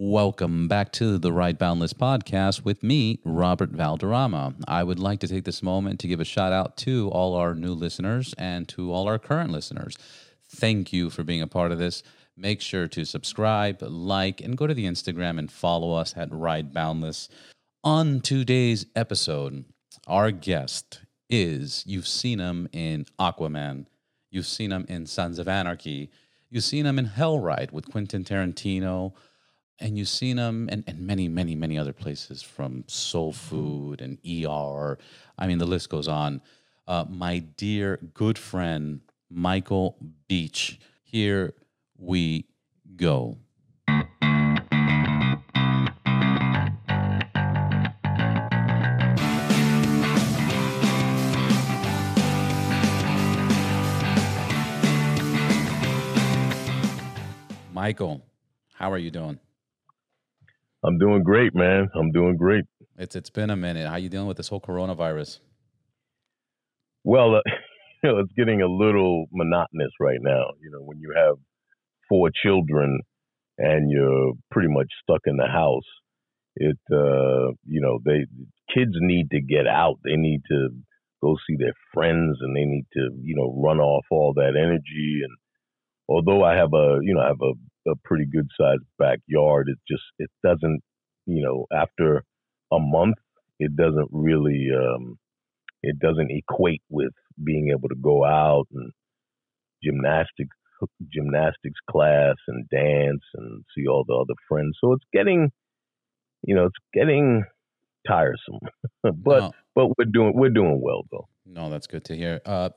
Welcome back to the Ride Boundless podcast with me, Robert Valderrama. I would like to take this moment to give a shout out to all our new listeners and to all our current listeners. Thank you for being a part of this. Make sure to subscribe, like, and go to the Instagram and follow us at Ride Boundless. On today's episode, our guest is you've seen him in Aquaman, you've seen him in Sons of Anarchy, you've seen him in Hell Ride with Quentin Tarantino and you've seen them and, and many, many, many other places from Soul Food and ER. I mean, the list goes on. Uh, my dear good friend, Michael Beach. Here we go. Michael, how are you doing? I'm doing great, man. I'm doing great. It's it's been a minute. How you dealing with this whole coronavirus? Well, uh, you know, it's getting a little monotonous right now. You know, when you have four children and you're pretty much stuck in the house, it uh, you know, they kids need to get out. They need to go see their friends and they need to, you know, run off all that energy and although I have a, you know, I have a a pretty good sized backyard. It just it doesn't, you know, after a month, it doesn't really um, it doesn't equate with being able to go out and gymnastics gymnastics class and dance and see all the other friends. So it's getting, you know, it's getting tiresome. but no. but we're doing we're doing well though. No, that's good to hear. Uh,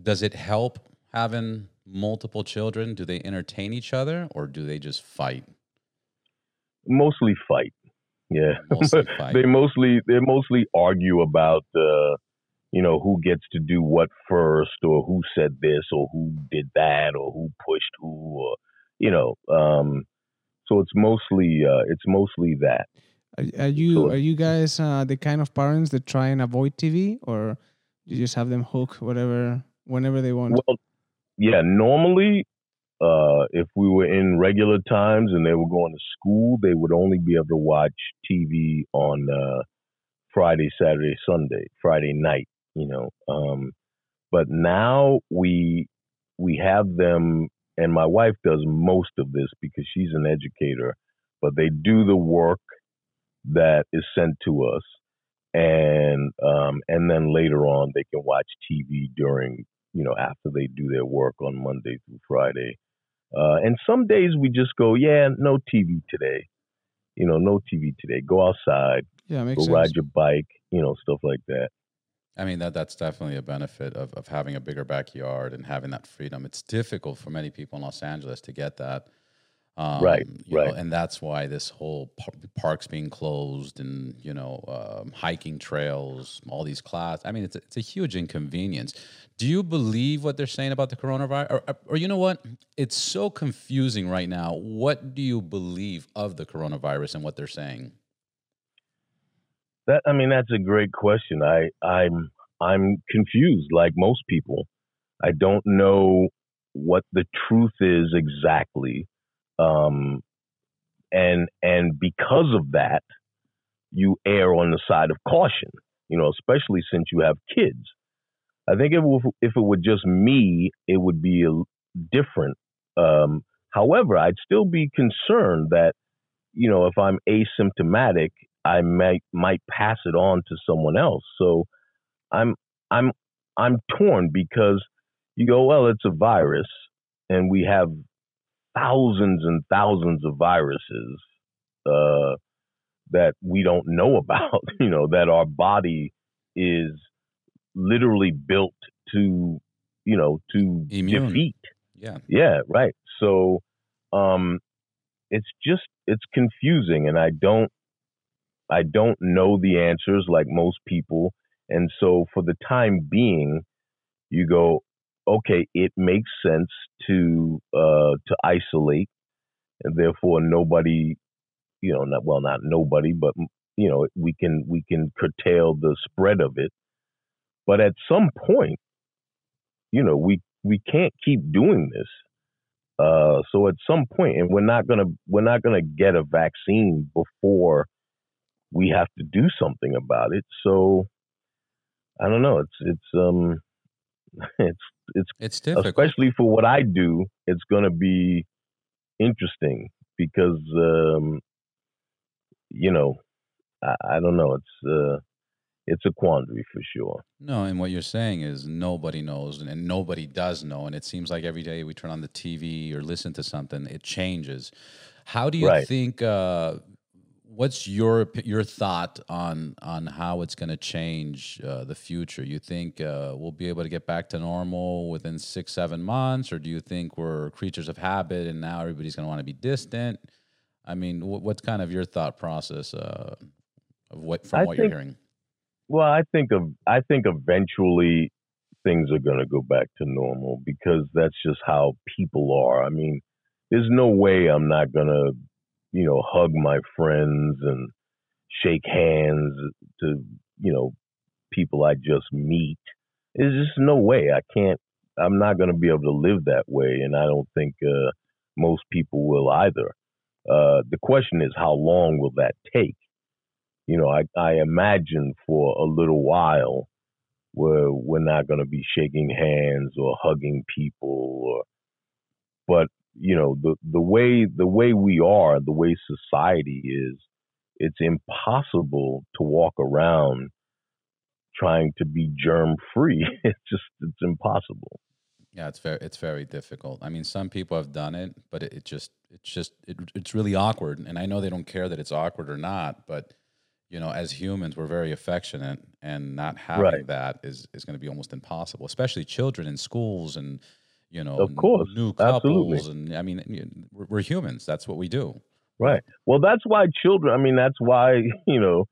does it help having multiple children, do they entertain each other or do they just fight? Mostly fight. Yeah, mostly fight. they mostly they mostly argue about uh, you know who gets to do what first, or who said this, or who did that, or who pushed who, or you know. Um, so it's mostly uh, it's mostly that. Are, are you so, are you guys uh, the kind of parents that try and avoid TV, or you just have them hook whatever whenever they want? Well, yeah, normally, uh, if we were in regular times and they were going to school, they would only be able to watch TV on uh, Friday, Saturday, Sunday, Friday night. You know, um, but now we we have them, and my wife does most of this because she's an educator. But they do the work that is sent to us, and um, and then later on they can watch TV during you know, after they do their work on Monday through Friday. Uh, and some days we just go, yeah, no TV today. You know, no TV today. Go outside. Yeah, go sense. ride your bike. You know, stuff like that. I mean that that's definitely a benefit of, of having a bigger backyard and having that freedom. It's difficult for many people in Los Angeles to get that. Um, right, right. Know, and that's why this whole par- parks being closed and you know um, hiking trails, all these classes. I mean, it's a, it's a huge inconvenience. Do you believe what they're saying about the coronavirus, or, or you know what? It's so confusing right now. What do you believe of the coronavirus and what they're saying? That I mean, that's a great question. I I'm I'm confused, like most people. I don't know what the truth is exactly um, and and because of that, you err on the side of caution. You know, especially since you have kids. I think if if it were just me, it would be different. Um, however, I'd still be concerned that you know if I'm asymptomatic, I might might pass it on to someone else. So I'm I'm I'm torn because you go, well, it's a virus, and we have thousands and thousands of viruses uh, that we don't know about, you know, that our body is literally built to, you know, to Immune. defeat. Yeah. Yeah, right. So um it's just it's confusing and I don't I don't know the answers like most people. And so for the time being, you go, okay, it makes sense to uh, to isolate, and therefore nobody, you know, not well, not nobody, but you know, we can we can curtail the spread of it. But at some point, you know, we we can't keep doing this. Uh, so at some point, and we're not gonna we're not gonna get a vaccine before we have to do something about it. So I don't know. It's it's um it's it's it's difficult, especially for what I do. It's gonna be interesting because um you know I, I don't know. It's uh it's a quandary for sure. No, and what you're saying is nobody knows, and nobody does know, and it seems like every day we turn on the TV or listen to something, it changes. How do you right. think? Uh, what's your your thought on on how it's going to change uh, the future? You think uh, we'll be able to get back to normal within six seven months, or do you think we're creatures of habit and now everybody's going to want to be distant? I mean, what's kind of your thought process uh, of what from I what think, you're hearing? Well, I think of I think eventually things are going to go back to normal because that's just how people are. I mean, there's no way I'm not going to, you know, hug my friends and shake hands to, you know, people I just meet. There's just no way. I can't. I'm not going to be able to live that way, and I don't think uh, most people will either. Uh, the question is, how long will that take? you know, I, I imagine for a little while where we're not going to be shaking hands or hugging people or, but you know, the, the way, the way we are, the way society is, it's impossible to walk around trying to be germ free. it's just, it's impossible. Yeah, it's very it's very difficult. I mean, some people have done it, but it, it just it's just it, it's really awkward. And I know they don't care that it's awkward or not, but you know, as humans, we're very affectionate, and not having right. that is is going to be almost impossible, especially children in schools and you know, of course, new couples, Absolutely. and I mean, we're, we're humans. That's what we do. Right. Well, that's why children. I mean, that's why you know,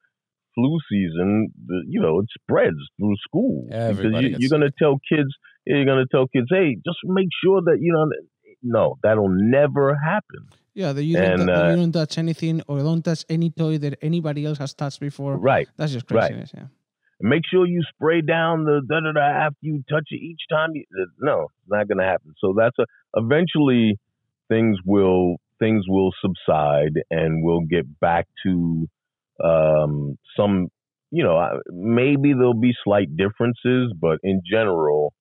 flu season. You know, it spreads through school Everybody because you, are going to tell kids. You're going to tell kids, hey, just make sure that you know. No, that'll never happen. Yeah, that you, don't, uh, you don't touch anything or don't touch any toy that anybody else has touched before. Right. That's just craziness. Right. Yeah. Make sure you spray down the da da da after you touch it each time. You, no, it's not going to happen. So that's a eventually things will things will subside and we'll get back to um, some. You know, maybe there'll be slight differences, but in general,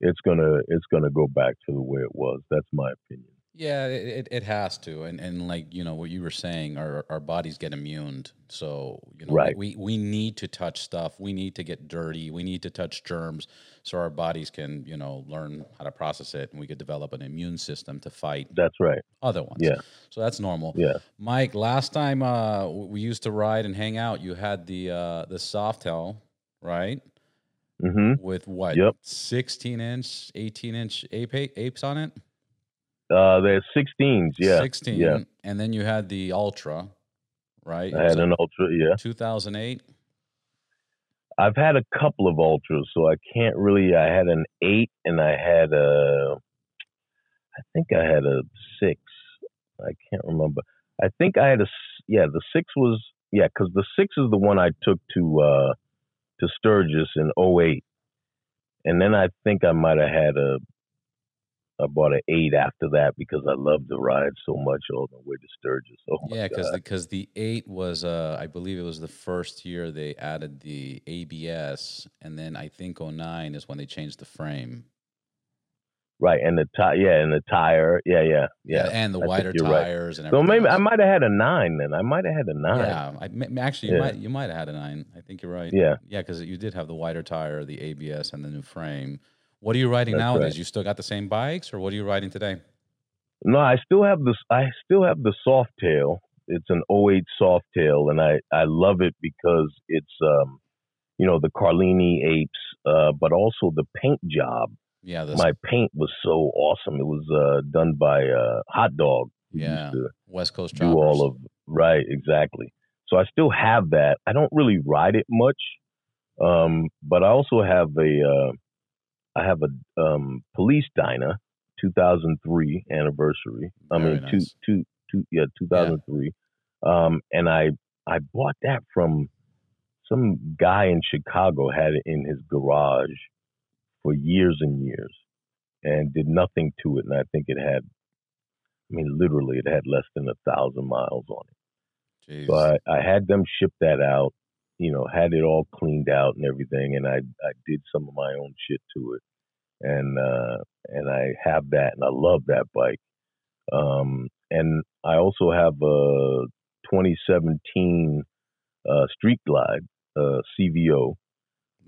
it's gonna it's gonna go back to the way it was. That's my opinion. Yeah, it, it has to, and and like you know what you were saying, our our bodies get immune, so you know right. we we need to touch stuff, we need to get dirty, we need to touch germs, so our bodies can you know learn how to process it, and we could develop an immune system to fight. That's right. Other ones. Yeah. So that's normal. Yeah. Mike, last time uh, we used to ride and hang out, you had the uh, the Softail, right? Mm-hmm. With what? Yep. Sixteen inch, eighteen inch ape apes on it. Uh, there's 16s, yeah. 16. Yeah. And then you had the Ultra, right? I had an Ultra, yeah. 2008. I've had a couple of Ultras, so I can't really. I had an 8 and I had a, I think I had a 6. I can't remember. I think I had a, yeah, the 6 was, yeah, because the 6 is the one I took to, uh, to Sturgis in 08. And then I think I might have had a I bought an eight after that because I loved the ride so much all the way to Sturgis. Oh yeah, because because the, the, eight was uh I believe it was the first year they added the ABS, and then I think 09 is when they changed the frame. Right, and the tire, yeah, and the tire, yeah, yeah, yeah, yeah and the I wider tires right. and So maybe else. I might have had a nine then. I might have had a nine. Yeah, I, actually, you yeah. might you might have had a nine. I think you're right. Yeah, yeah, because you did have the wider tire, the ABS, and the new frame. What are you riding That's nowadays? Right. You still got the same bikes, or what are you riding today? No, I still have this. I still have the Softail. It's an 08 Softail, and I I love it because it's um, you know, the Carlini apes, uh, but also the paint job. Yeah, my paint was so awesome. It was uh, done by uh, Hot Dog. Yeah, West Coast do all of right, exactly. So I still have that. I don't really ride it much, um, but I also have a uh, I have a um, police Dyna, 2003 anniversary. I mean, nice. two, two, two, yeah, 2003. Yeah. Um, and I I bought that from some guy in Chicago had it in his garage for years and years, and did nothing to it. And I think it had I mean, literally, it had less than a thousand miles on it. Jeez. So I, I had them ship that out, you know, had it all cleaned out and everything, and I I did some of my own shit to it, and uh, and I have that, and I love that bike. Um, and I also have a 2017 uh, Street Glide uh, CVO.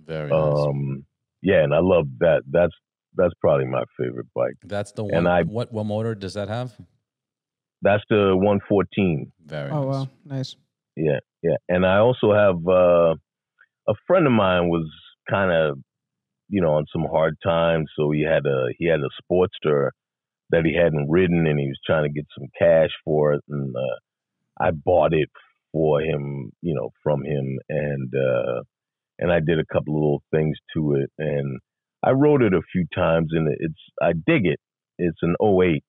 Very nice. Um, yeah, and I love that. That's that's probably my favorite bike. That's the one. and I- what what motor does that have? That's the 114. Very Oh nice. wow, nice. Yeah, yeah. And I also have uh, a friend of mine was kind of, you know, on some hard times, so he had a he had a Sportster that he hadn't ridden, and he was trying to get some cash for it, and uh, I bought it for him, you know, from him, and uh, and I did a couple little things to it, and I rode it a few times, and it's I dig it. It's an 08,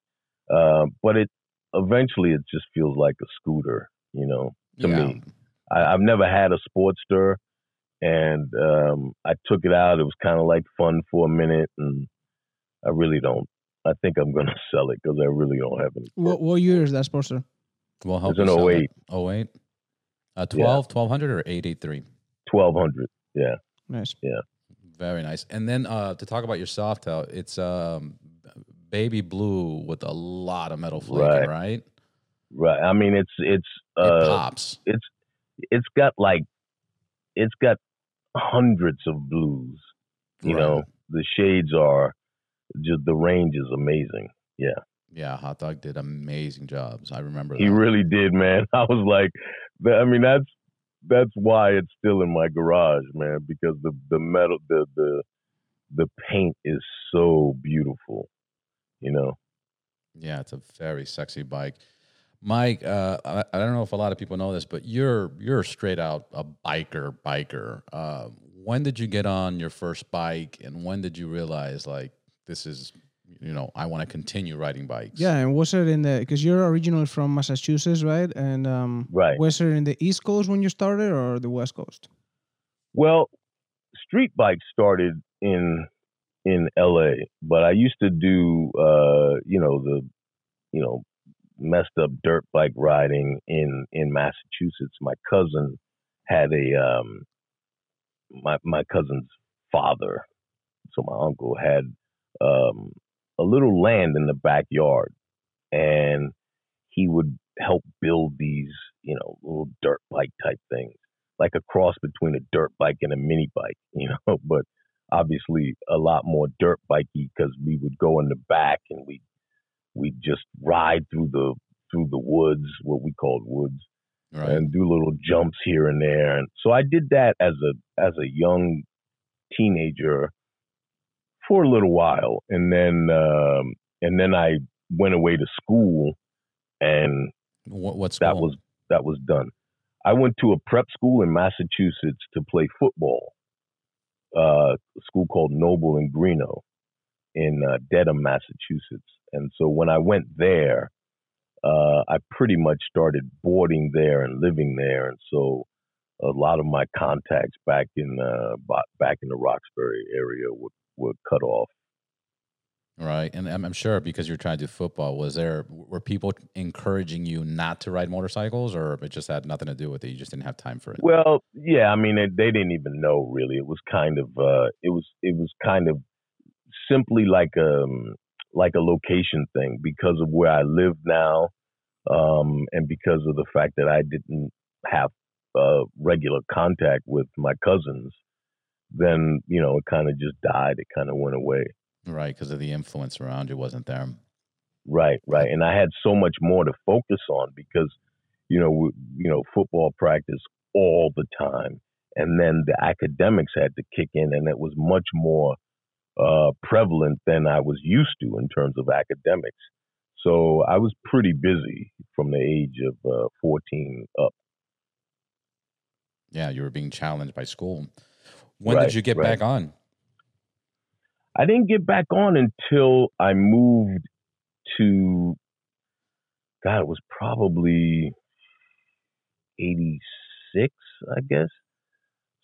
uh, but it eventually it just feels like a scooter, you know, to yeah. me. I, I've never had a Sportster, and um, I took it out. It was kind of like fun for a minute, and I really don't. I think I'm gonna sell it because I really don't have any. What what year is that Sportster? We'll help It's you an sell 08. it. 08? Uh, 12, 1200 or 883? Twelve hundred. Yeah. Nice. Yeah. Very nice. And then uh, to talk about your soft tail, it's um, baby blue with a lot of metal flaking, Right. right? Right. I mean, it's it's it uh, pops. it's got like it's got hundreds of blues. You Right. know, the shades are just the range is amazing. Yeah, Yeah, Hot Dog did amazing jobs. I remember He really did, man. I was like, I mean, that's that's why it's still in my garage, man, because the the metal, the the the paint is so beautiful. You know, Yeah, it's a very sexy bike. Mike, uh, I, I don't know if a lot of people know this, but you're you're straight out a biker biker. Uh, when did you get on your first bike, and when did you realize like this is, you know, I want to continue riding bikes? Yeah, and was it in the because you're originally from Massachusetts, right? And um, Right. was it in the East Coast when you started or the West Coast? Well, street bikes started in in LA, but I used to do uh, you know, the you know, messed up dirt bike riding in in Massachusetts. My cousin had a um my my cousin's father, so my uncle had um a little land in the backyard and he would help build these, you know, little dirt bike type things like a cross between a dirt bike and a mini bike, you know, but obviously a lot more dirt bikey because we would go in the back and we we just ride through the through the woods, what we called woods, right. and do little jumps here and there. And so I did that as a as a young teenager for a little while, and then um, and then I went away to school, and What, what's that was that was done. I went to a prep school in Massachusetts to play football. Uh, a school called Noble and Greenough in uh, Dedham, Massachusetts. And so when I went there, uh, I pretty much started boarding there and living there. And so a lot of my contacts back in uh, back in the Roxbury area were, were cut off. right, and I'm, I'm sure because you're trying to do football, was there were people encouraging you not to ride motorcycles, or it just had nothing to do with it? You just didn't have time for it. Well, yeah, I mean, they, they didn't even know really. It was kind of, uh, it was, it was kind of simply like um like a location thing because of where I live now, um, and because of the fact that I didn't have uh, regular contact with my cousins. Then you know, it kind of just died. It kind of went away. Right, because of the influence around you wasn't there. Right, right. And I had so much more to focus on because, you know, w- you know, football practice all the time, and then the academics had to kick in, and it was much more uh, prevalent than I was used to in terms of academics. So I was pretty busy from the age of uh, 14 up. Yeah, you were being challenged by school. When Right, did you get right. back on? I didn't get back on until I moved to, God, it was probably 86, I guess.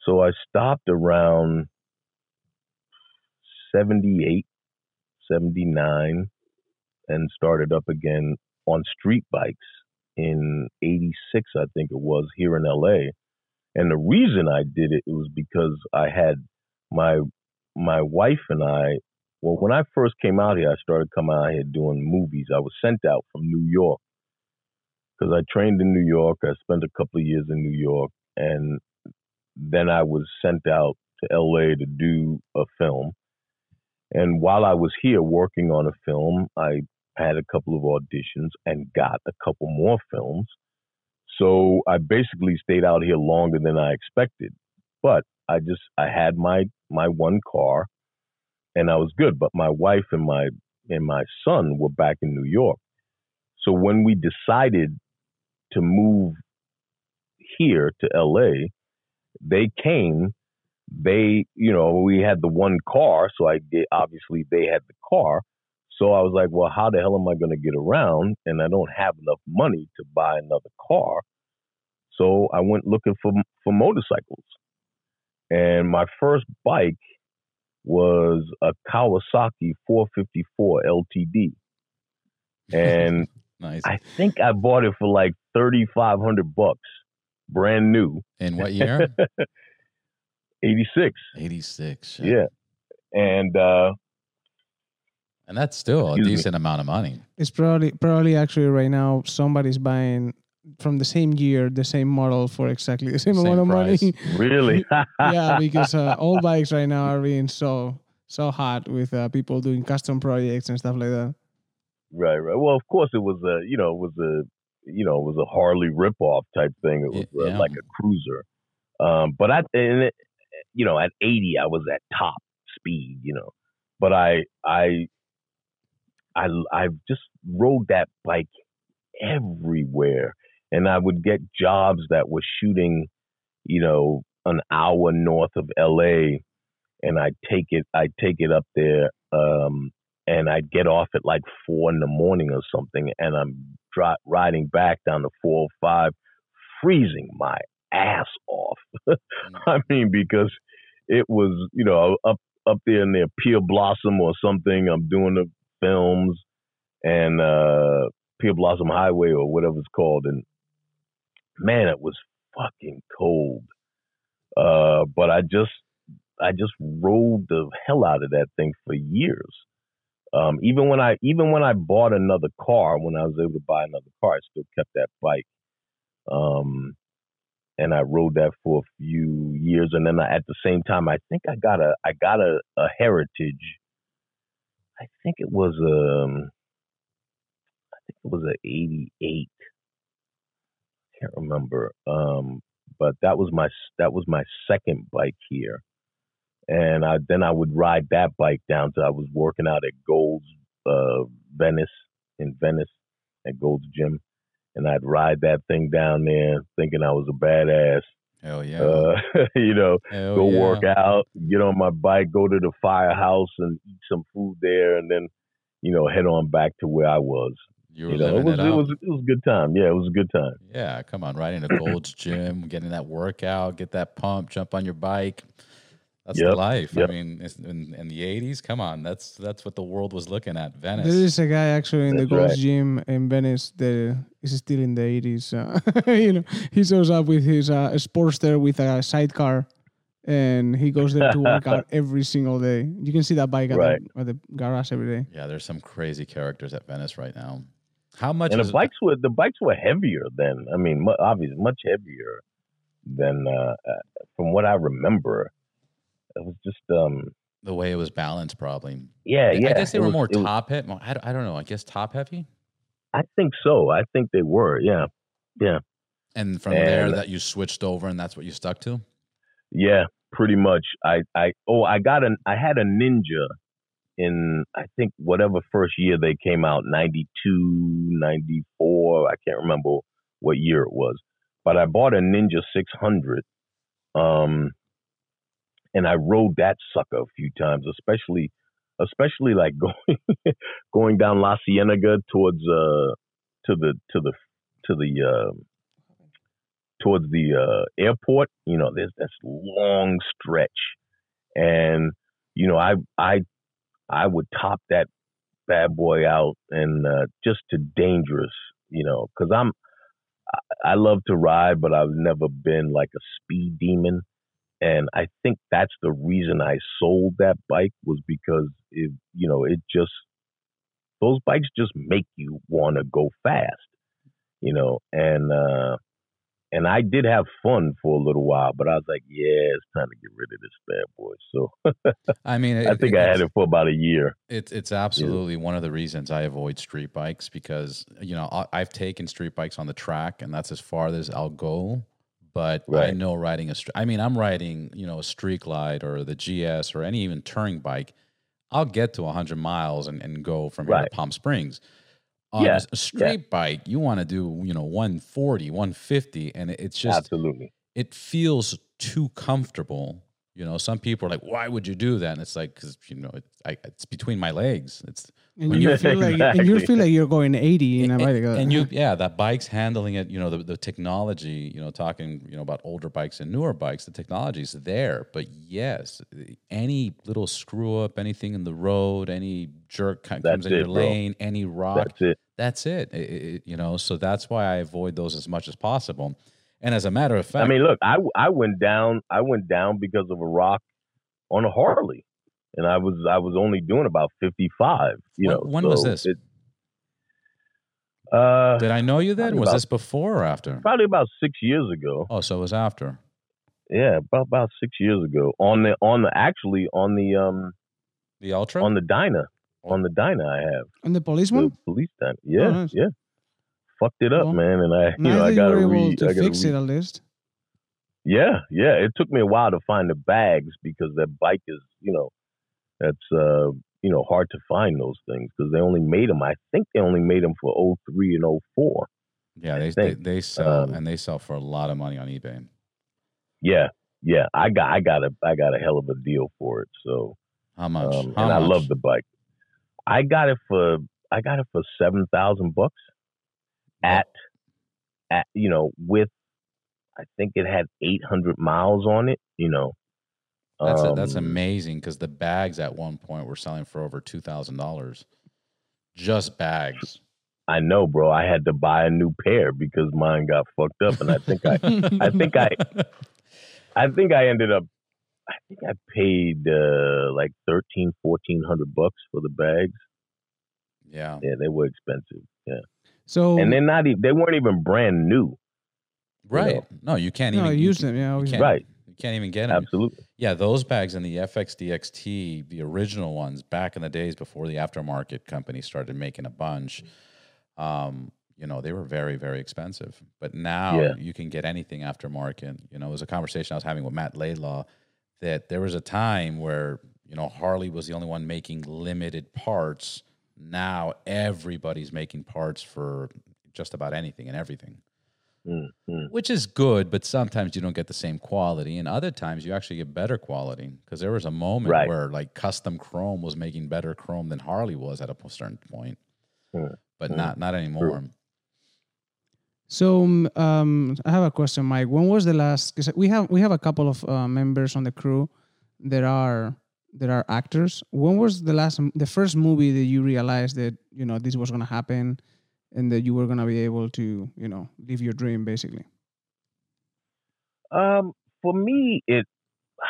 So I stopped around 78, 79, and started up again on street bikes in 86, I think it was, here in LA. And the reason I did it, it was because I had my my wife and I. Well, when I first came out here, I started coming out here doing movies. I was sent out from New York because I trained in New York. I spent a couple of years in New York, and then I was sent out to LA to do a film. And while I was here working on a film, I had a couple of auditions and got a couple more films. So I basically stayed out here longer than I expected. But I just I had my my one car and I was good. But my wife and my and my son were back in New York. So when we decided to move here to LA, they came. They, you know, we had the one car, so I did, obviously they had the car. So I was like, well, how the hell am I going to get around? And I don't have enough money to buy another car. So I went looking for for motorcycles. And my first bike was a Kawasaki 454 LTD. And nice. I think I bought it for like 3500 bucks, brand new. In what year? 86. 86. Yeah. And uh and that's still a decent me. amount of money. It's probably probably actually right now somebody's buying from the same year, the same model for exactly the same, same amount of money. Really? yeah, because uh, all bikes right now are being so so hot with uh, people doing custom projects and stuff like that. Right, right. Well, of course, it was a you know it was a you know it was a Harley ripoff type thing. It was uh, yeah. like a cruiser. Um, but I and it, you know at 80 I was at top speed. You know, but I I I I just rode that bike everywhere, and I would get jobs that were shooting, you know, an hour north of L.A. And I'd take it, I'd take it up there, um, and I'd get off at like four in the morning or something, and I'm dri- riding back down the 405, freezing my ass off. Mm. I mean, because it was, you know, up up there near Pearblossom or something. I'm doing the films and uh Pearblossom Highway or whatever it's called. And man, it was fucking cold. Uh, but I just I just rode the hell out of that thing for years. Um, even when I even when I bought another car, when I was able to buy another car, I still kept that bike. Um, and I rode that for a few years, and then I, at the same time, I think I got a I got a, a Heritage I think it was um I think it was a 88. Can't remember. Um but that was my that was my second bike here. And I then I would ride that bike down to I was working out at Gold's uh Venice in Venice at Gold's Gym and I'd ride that thing down there thinking I was a badass Hell yeah. Uh, you know, Hell go yeah. work out, get on my bike, go to the firehouse and eat some food there, and then, you know, head on back to where I was. You, you know, it was it, it, was it was a good time. Yeah, it was a good time. Yeah, come on, riding a Gold's Gym, getting that workout, get that pump, jump on your bike. That's yep, the life. Yep. I mean, in, in, the '80s, come on, that's that's what the world was looking at. Venice. There is a guy actually in that's the Gold's right. Gym in Venice that is still in the '80s. Uh, you know, he shows up with his uh, Sportster with a sidecar, and he goes there to work out every single day. You can see that bike at, right. the, at the garage every day. Yeah, there's some crazy characters at Venice right now. How much? And the bikes were the bikes were heavier then. I mean, obviously much heavier than uh, uh, from what I remember it was just um the way it was balanced, probably. Yeah, yeah. I guess they it were was, more top heavy. I, I don't know. I guess top heavy. I think so. I think they were. Yeah, yeah. And from and, there, that you switched over, and that's what you stuck to. Yeah, pretty much. I, I, oh, I got an, I had a Ninja in, I think whatever first year they came out, 92, 94. I can't remember what year it was, but I bought a Ninja 600. Um, and I rode that sucker a few times, especially especially like going going down La Cienega towards uh to the to the to the uh, towards the uh, airport. You know, there's this long stretch, and you know, I I I would top that bad boy out and uh, just to dangerous, you know, because I'm I love to ride, but I've never been like a speed demon. And I think that's the reason I sold that bike was because it, you know, it just, those bikes just make you want to go fast, you know, and, uh, and I did have fun for a little while, but I was like, yeah, it's time to get rid of this bad boy. So I mean, it, I think I had it for about a year. It's it's absolutely yeah. one of the reasons I avoid street bikes because you know I, have taken street bikes on the track, and that's as far as I'll go. But right. I know riding a, I mean, I'm riding you know a Street Glide or the GS or any even touring bike. I'll get to 100 miles and, and go from right. here to Palm Springs on yeah. a street yeah. bike, you want to do, you know, 140, 150. And it's just, absolutely, it feels too comfortable. You know, some people are like, why would you do that? And it's like, cause you know, it, I, it's between my legs. It's, and you feel like exactly. and you feel like you're going 80 in a bike. And, and you yeah, that bike's handling it, you know, the, the technology, you know, talking, you know, about older bikes and newer bikes, the technology's there. But yes, any little screw up, anything in the road, any jerk comes that's in it, your bro. lane, any rock. That's it. That's it. It, it. You know, so that's why I avoid those as much as possible. And as a matter of fact, I mean, look, I I went down, I went down because of a rock on a Harley and I was I was only doing about fifty five. You when, know, when so was this? It, uh, Did I know you then? Was about, this before or after? Probably about six years ago. Oh, so it was after. Yeah, about about six years ago. On the on the actually on the um the ultra on the Dyna on the Dyna I have on the police one. The police Dyna. Yeah, oh, nice. yeah. Fucked it up, well, man, and I you know I got to re- to fix re- it at least. Yeah, yeah. It took me a while to find the bags because that bike is you know that's uh, you know hard to find those things because they only made them. I think they only made them for 03 and 04. Yeah, they, they, they sell um, and they sell for a lot of money on eBay. Yeah, yeah. I got I got a I got a hell of a deal for it. So how much? Um, how and much? I love the bike. I got it for I got it for seven thousand bucks. At at you know with I think it had eight hundred miles on it. You know, that's um, a, that's um, amazing because the bags at one point were selling for over two thousand dollars, just bags. I know, bro. I had to buy a new pair because mine got fucked up, and I think I, I think I, I think I ended up, I think I paid uh, like thirteen, fourteen hundred bucks for the bags. Yeah, yeah, they were expensive. Yeah. So and they're not even, they weren't even brand new. Right. You know? No, you can't no, even use them. Yeah, you right. You can't even get them. Absolutely. Yeah, those bags and the FXDXT, the original ones back in the days before the aftermarket company started making a bunch, um, you know, they were very, very expensive. But now yeah. you can get anything aftermarket. You know, it was a conversation I was having with Matt Laidlaw that there was a time where, you know, Harley was the only one making limited parts. Now everybody's making parts for just about anything and everything. Mm-hmm. Which is good, but sometimes you don't get the same quality, and other times you actually get better quality. Because there was a moment right. where like custom chrome was making better chrome than Harley was at a certain point, mm-hmm. but not not anymore. True. So um, I have a question, Mike. When was the last? Because we have we have a couple of uh, members on the crew that are that are actors. When was the last the first movie that you realized that you know this was to happen? and that you were to be able to, you know, live your dream basically? Um, for me, it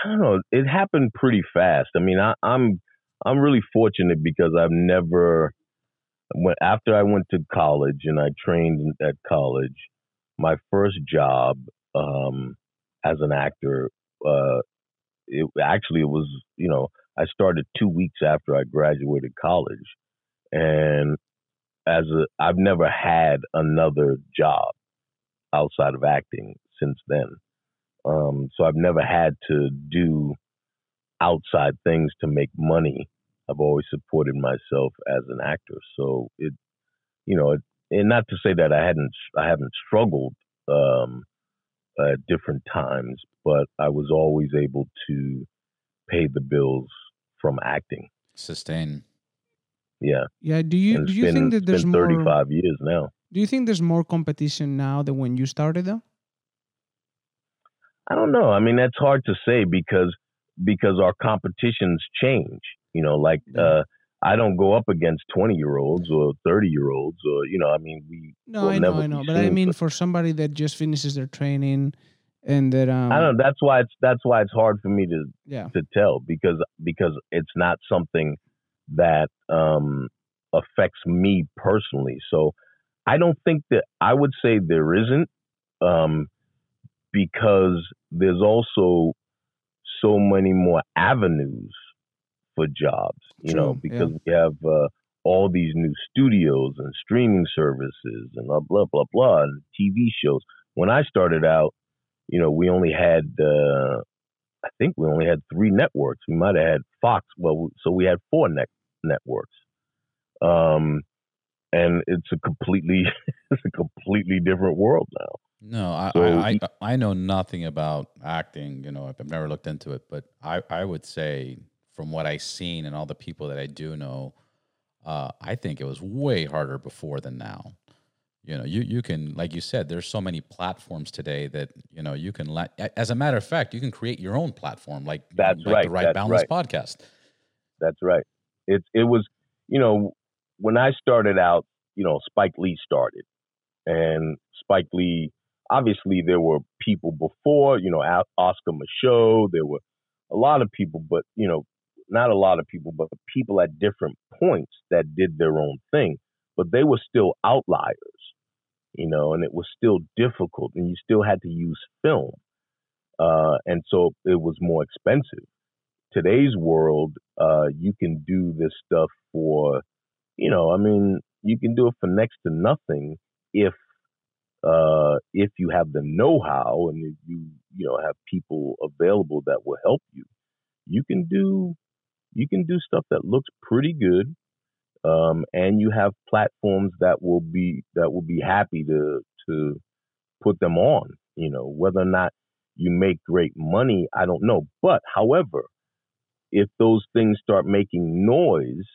I don't know. It happened pretty fast. I mean, I, I'm I'm really fortunate because I've never when after I went to college and I trained at college, my first job um, as an actor, uh, it actually it was you know I started two weeks after I graduated college, and as a I've never had another job outside of acting since then. Um, so I've never had to do outside things to make money. I've always supported myself as an actor. So it, you know, it, and not to say that I hadn't, I haven't struggled um, at different times, but I was always able to pay the bills from acting. Sustain. Yeah. Yeah. Do you do you been, think that there's more? Thirty five years now. Do you think there's more competition now than when you started though? I don't know. I mean, that's hard to say because because our competitions change. You know, like uh, I don't go up against 20 year olds or 30 year olds or, you know, I mean, we. No, I know, I know. But I mean, for somebody that just finishes their training and that. Um, I don't know. That's why it's, that's why it's hard for me to, yeah. to tell because, because it's not something that um, affects me personally. So I don't think that I would say there isn't um, because there's also so many more avenues for jobs, you True, know, because yeah. we have uh, all these new studios and streaming services and blah, blah, blah, blah, and TV shows. When I started out, you know, we only had, uh, I think we only had three networks. We might have had Fox. Well, so we had four net- networks. Um, and it's a completely, it's a completely different world now. No, I, so, I, I, I know nothing about acting. You know, I've never looked into it, but I, I would say from what I've seen and all the people that I do know, uh, I think it was way harder before than now. You know, you you can, like you said, there's so many platforms today that you know you can let. As a matter of fact, you can create your own platform, like that's like right, the Right that's Balance right. podcast. That's right. It it was, you know, when I started out, you know, Spike Lee started, and Spike Lee. Obviously, there were people before, you know, Oscar Micheaux. There were a lot of people, but you know, not a lot of people, but people at different points that did their own thing, but they were still outliers, you know, and it was still difficult, and you still had to use film, uh, and so it was more expensive. Today's world, uh, you can do this stuff for, you know, I mean, you can do it for next to nothing if uh, if you have the know-how and if you you know have people available that will help you you can do you can do stuff that looks pretty good, um, and you have platforms that will be that will be happy to to put them on. You know, whether or not you make great money, I don't know. But however, if those things start making noise,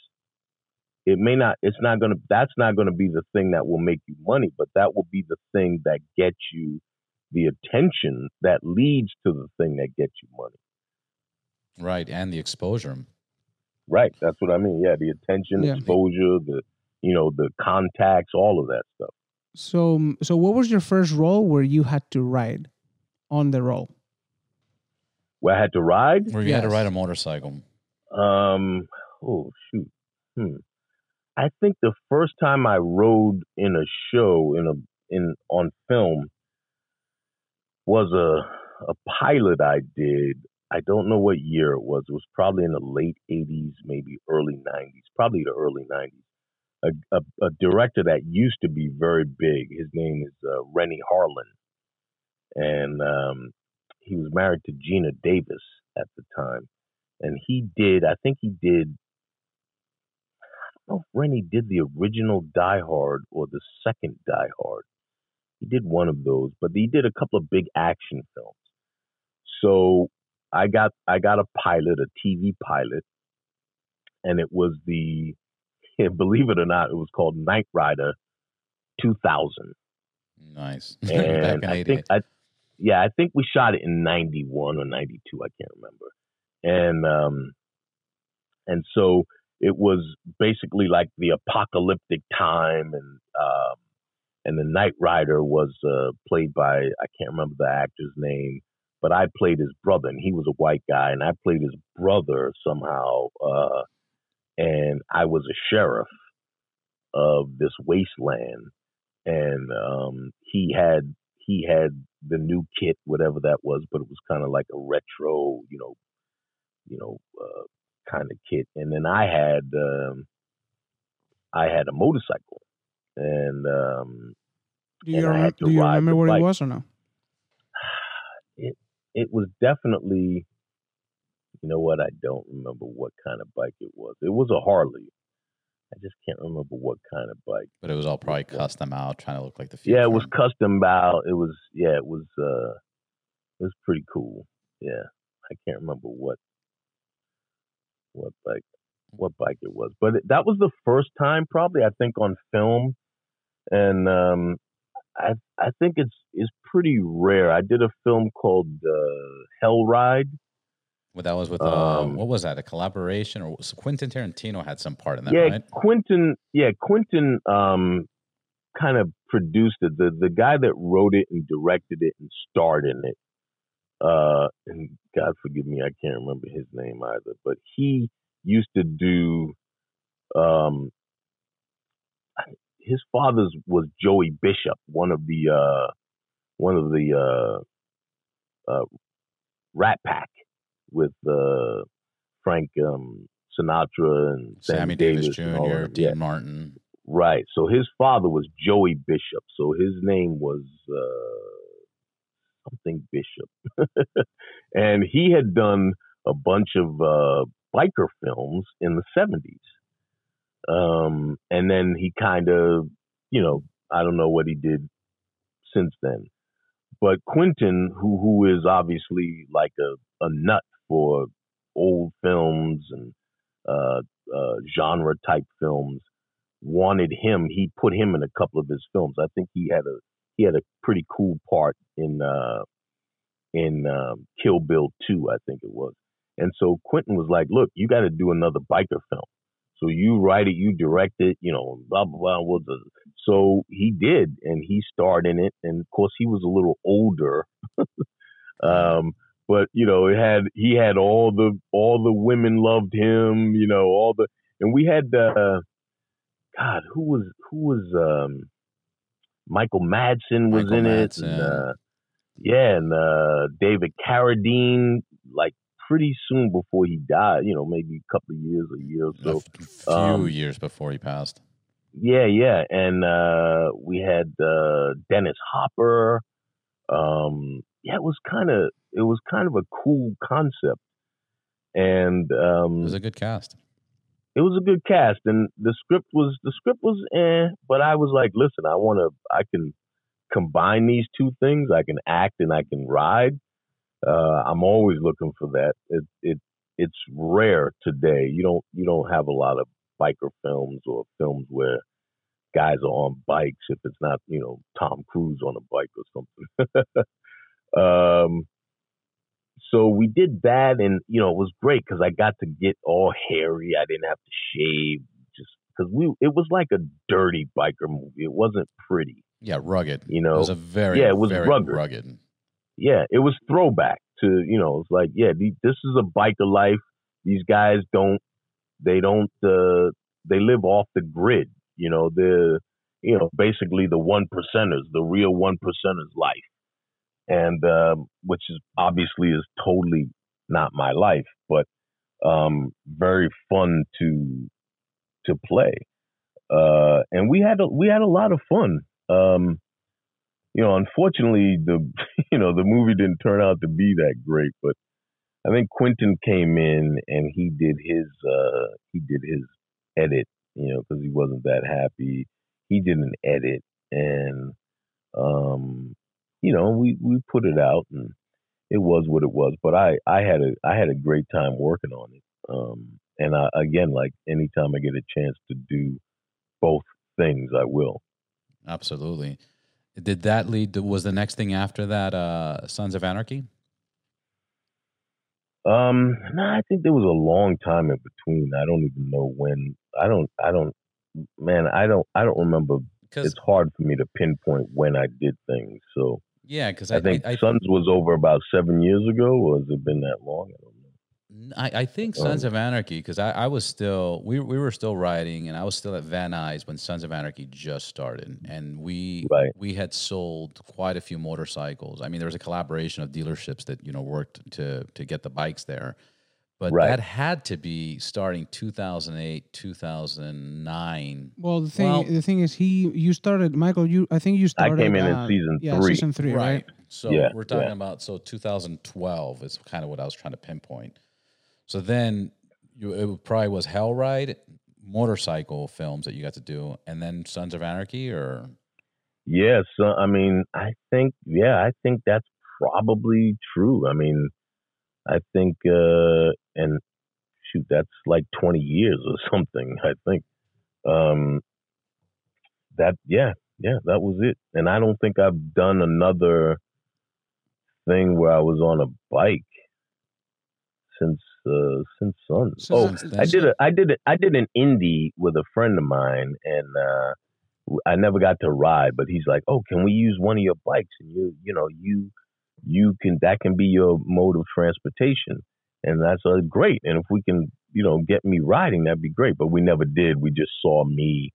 it may not. It's not gonna. That's not gonna be the thing that will make you money, but that will be the thing that gets you the attention that leads to the thing that gets you money. Right, and the exposure. Right. That's what I mean. Yeah, the attention, yeah. exposure, the you know, the contacts, all of that stuff. So, so what was your first role where you had to ride on the role? Where I had to ride? Where you yes. had to ride a motorcycle. Um. Oh shoot. Hmm. I think the first time I rode in a show in a in on film was a a pilot I did I don't know what year it was. It was probably in the late 80s, maybe early 90s, probably the early 90s. A, a, a director that used to be very big. His name is uh, Renny Harlin, and um, he was married to Geena Davis at the time. And he did, I think he did. I don't know if Renny did the original Die Hard or the second Die Hard. He did one of those, but he did a couple of big action films. So I got I got a pilot, a TV pilot, and it was the believe it or not, it was called Knight Rider 2000. Nice. And I think I yeah, I think we shot it in 91 or 92, I can't remember. And um and so it was basically like the apocalyptic time and um and the Knight Rider was uh, played by I can't remember the actor's name but I played his brother, and he was a white guy, and I played his brother somehow, uh, and I was a sheriff of this wasteland, and um, he had he had the new kit, whatever that was, but it was kind of like a retro, you know, you know, uh, kind of kit, and then I had um, I had a motorcycle, and um, do you, rem- do you remember where bike. he was or no? it was definitely, you know what? I don't remember what kind of bike it was. It was a Harley. I just can't remember what kind of bike. But it was all probably custom out, trying to look like the. future. Yeah, it was custom out. It was yeah, it was uh, it was pretty cool. Yeah, I can't remember what what bike what bike it was, but it, that was the first time probably I think on film, and um, I I think it's it's pretty rare. I did a film called uh, Hell Ride. Well, that was with uh, um, what was that? A collaboration, or was Quentin Tarantino had some part in that? Yeah, right? Quentin. Yeah, Quentin. Um, kind of produced it. The the guy that wrote it and directed it and starred in it. Uh, and God forgive me, I can't remember his name either. But he used to do. Um, his father's was Joey Bishop, one of the uh, one of the uh, uh, Rat Pack with uh, Frank um, Sinatra and Sammy, Sammy Davis, Davis Jr., Dean yeah. Martin. Right. So his father was Joey Bishop. So his name was uh, something Bishop, and he had done a bunch of uh, biker films in the seventies. Um, and then he kind of, you know, I don't know what he did since then. But Quentin, who who is obviously like a, a nut for old films and uh, uh, genre type films, wanted him. He put him in a couple of his films. I think he had a he had a pretty cool part in uh, in um, Kill Bill Two, I think it was. And so Quentin was like, "Look, you got to do another biker film. So you write it, you direct it, you know, blah blah blah." So he did, and he starred in it. And of course, he was a little older. um, but you know, it had he had all the all the women loved him, you know, all the and we had uh God, who was who was um Michael Madsen was Michael in Madsen. it. And, uh, yeah, and uh David Carradine, like pretty soon before he died, you know, maybe a couple of years, a year or so. A few um, years before he passed. Yeah, yeah. And uh we had uh Dennis Hopper. Um yeah, it was kind of it was kind of a cool concept. And um It was a good cast it was a good cast, and the script was the script was eh, but I was like, listen, I want to, I can combine these two things. I can act and I can ride. Uh, I'm always looking for that. It it it's rare today. You don't you don't have a lot of biker films or films where guys are on bikes if it's not you know Tom Cruise on a bike or something. um, so we did that, and you know it was great because I got to get all hairy. I didn't have to shave, just because we. It was like a dirty biker movie. It wasn't pretty. Yeah, rugged. You know, it was a very yeah, it was rugged. rugged. Yeah, it was throwback to you know. It's like yeah, this is a biker life. These guys don't. They don't. Uh, they live off the grid. You know, they're you know basically the one percenters, the real one percenters life and um, which is obviously is totally not my life, but um, very fun to to play. Uh, and we had a, we had a lot of fun. Um, you know, unfortunately, the you know the movie didn't turn out to be that great, but I think Quentin came in and he did his uh, he did his edit, you know, because he wasn't that happy. He did an edit, and um, you know, we we put it out and it was what it was. But I I had a I had a great time working on it. Um, and I, again, like anytime I get a chance to do both things, I will. Absolutely. Did that lead to was the next thing after that uh, Sons of Anarchy? Um, no, I think there was a long time in between. I don't even know when. I don't. I don't. Man, I don't. I don't remember. It's hard for me to pinpoint when I did things. So yeah, because I, I, think I, Sons was over about seven years ago, or has it been that long? I. I, I think Sons um, of Anarchy because I, I was still we we were still writing and I was still at Van Nuys when Sons of Anarchy just started and we right. we had sold quite a few motorcycles. I mean there was a collaboration of dealerships that you know worked to to get the bikes there, but right. that had to be starting 2008 2009 well the thing well, the thing is he you started michael you i think you started i came in uh, in season yeah, three season three right, right? so yeah, we're talking yeah. about so 2012 is kind of what i was trying to pinpoint so then you it probably was hell ride motorcycle films that you got to do and then sons of anarchy or yes yeah, so, i mean i think yeah i think that's probably true i mean I think, uh, and shoot, that's like 20 years or something, I think. Um, that, yeah, yeah, that was it. And I don't think I've done another thing where I was on a bike since uh, since Sons. oh, I did a I did a, I did an indie with a friend of mine, and uh, I never got to ride. But he's like, "Oh, can we use one of your bikes?" And you you know you you can that can be your mode of transportation, and that's uh, great. And if we can you know get me riding, that'd be great. But we never did. We just saw me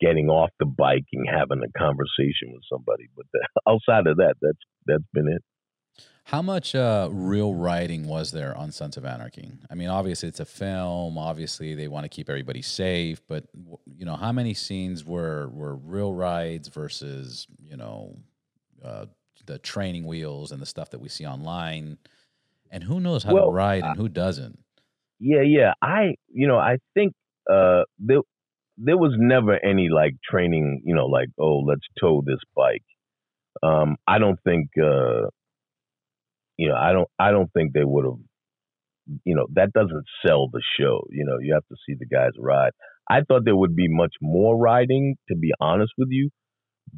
getting off the bike and having a conversation with somebody. But the, outside of that, that's that's been it. How much uh, real writing was there on Sons of Anarchy? I mean, obviously it's a film. Obviously they want to keep everybody safe, but you know, how many scenes were were real rides versus you know uh, the training wheels and the stuff that we see online? And who knows how well, to ride and who doesn't? Yeah, yeah. I you know I think uh, there there was never any like training. You know, like oh let's tow this bike. Um, I don't think. Uh, you know, I don't I don't think they would have you know, that doesn't sell the show. You know, you have to see the guys ride. I thought there would be much more riding, to be honest with you.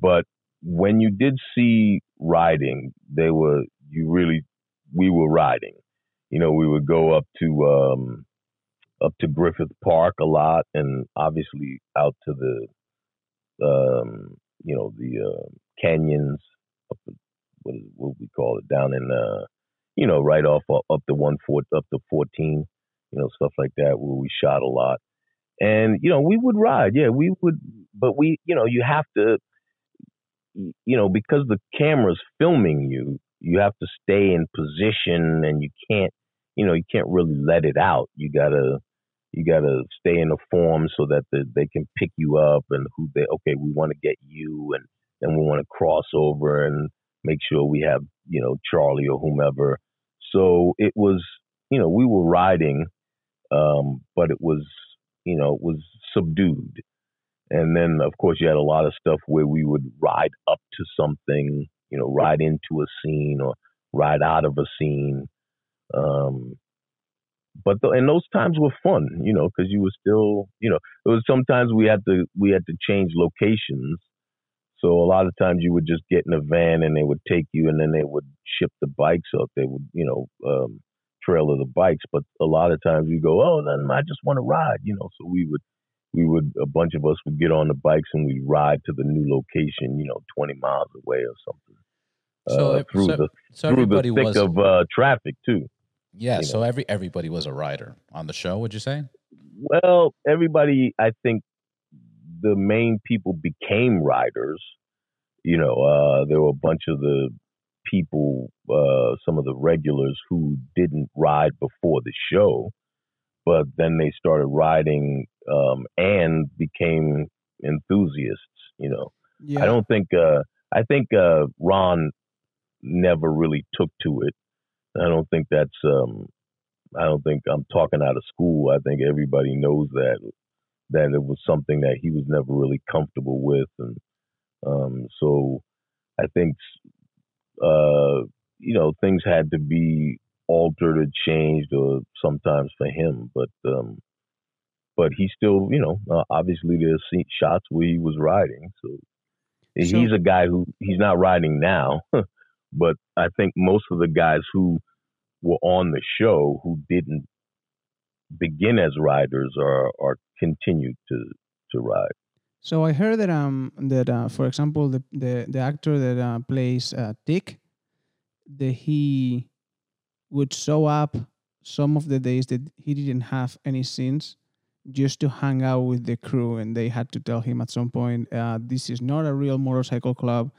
But when you did see riding, they were you really we were riding. You know, we would go up to um up to Griffith Park a lot and obviously out to the um you know, the uh, canyons up what is what we call it down in uh you know right off uh, up to one foot up to 14 you know stuff like that where we shot a lot. And you know we would ride yeah we would but we you know you have to you know because the camera's filming you you have to stay in position and you can't you know you can't really let it out. You gotta you gotta stay in the form so that the, they can pick you up and who they okay we want to get you and then we want to cross over and make sure we have, you know, Charlie or whomever. So it was, you know, we were riding, um, but it was, you know, it was subdued. And then, of course, you had a lot of stuff where we would ride up to something, you know, ride into a scene or ride out of a scene. Um, but the, and those times were fun, you know, because you were still, you know, it was sometimes we had to we had to change locations so a lot of times you would just get in a van and they would take you and then they would ship the bikes up. They would, you know, um, trailer the bikes. But a lot of times we go, oh, then I just want to ride, you know. So we would, we would, a bunch of us would get on the bikes and we ride to the new location, you know, 20 miles away or something. So uh, through so, the so through the thick was, of uh, traffic too. Yeah. So know. every everybody was a rider on the show. Would you say? Well, everybody, I think the main people became riders. You know, uh, there were a bunch of the people, uh, some of the regulars who didn't ride before the show, but then they started riding um, and became enthusiasts. You know, yeah. I don't think uh, I think uh, Ron never really took to it. I don't think that's um, I don't think I'm talking out of school. I think everybody knows that that it was something that he was never really comfortable with, and um, so I think uh, you know things had to be altered or changed, or sometimes for him, but um, but he still, you know, uh, obviously there's shots where he was riding. So, so he's a guy who he's not riding now, but I think most of the guys who were on the show who didn't begin as riders are are continued to to ride. So I heard that um that uh, for example the the, the actor that uh, plays uh, Dick that he would show up some of the days that he didn't have any scenes just to hang out with the crew and they had to tell him at some point uh, this is not a real motorcycle club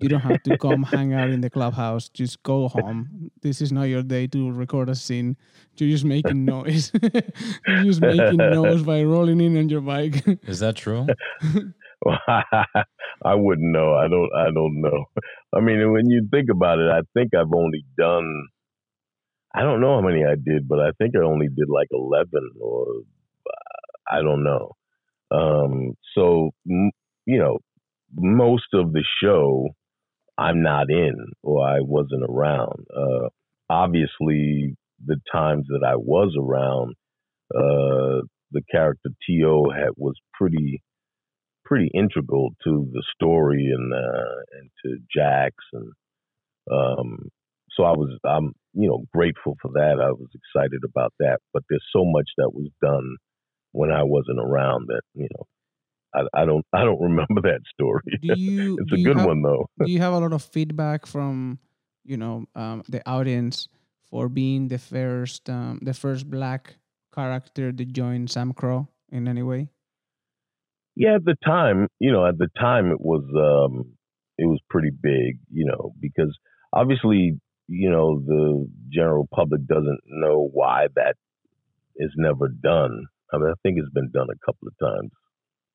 you don't have to come hang out in the clubhouse. Just go home. This is not your day to record a scene. You're just making noise. You're just making noise by rolling in on your bike. Is that true? I wouldn't know. I don't. I don't know. I mean, when you think about it, I think I've only done. I don't know how many I did, but I think I only did like eleven, or I don't know. Um, so you know, most of the show I'm not in or I wasn't around. Uh, obviously, the times that I was around, uh, the character To had was pretty pretty integral to the story and uh, and to Jax and um, so I was I'm you know grateful for that. I was excited about that. But there's so much that was done when I wasn't around that you know I, I don't I don't remember that story. You, it's a good have, one though. do you have a lot of feedback from you know um, the audience for being the first um, the first black character to join SAMCRO in any way? Yeah, at the time, you know, at the time it was um it was pretty big, you know, because obviously, you know, the general public doesn't know why that is never done. I mean, I think it's been done a couple of times,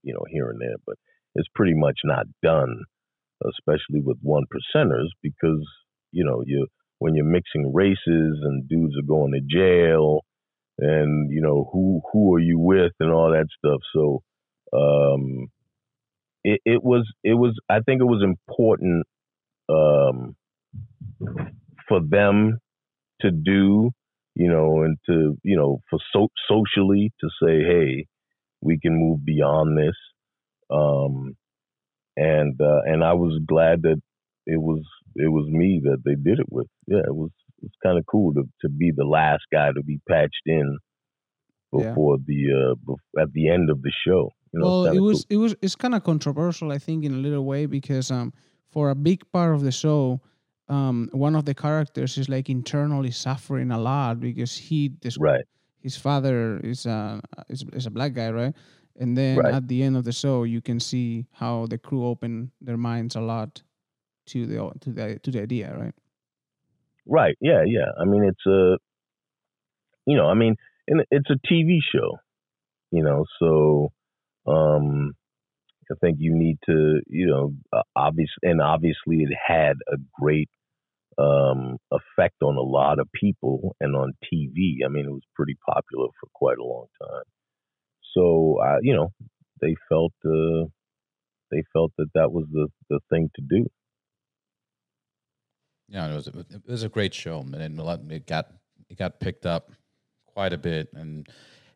you know, here and there, but it's pretty much not done, especially with one percenters, because you know, you when you're mixing races and dudes are going to jail, and you know who who are you with and all that stuff. So um, it, it was it was I think it was important um, for them to do, you know, and to you know for so socially to say, hey, we can move beyond this. Um, and uh, and I was glad that it was it was me that they did it with. Yeah, it was it's kind of cool to to be the last guy to be patched in before yeah. the uh at the end of the show. You know, well, it was cool. it was it's kind of controversial, I think, in a little way because um for a big part of the show, um one of the characters is like internally suffering a lot because he this, right his father is a is, is a black guy, right? And then right. at the end of the show, you can see how the crew open their minds a lot to the to the to the idea, right? Right. Yeah. Yeah. I mean, it's a, you know, I mean, it's a TV show, you know, so um, I think you need to, you know, uh, obvious and obviously it had a great um, effect on a lot of people and on TV. I mean, it was pretty popular for quite a long time. So, uh, you know, they felt uh, they felt that that was the the thing to do. Yeah, it was it was a great show, and it got it got picked up quite a bit, and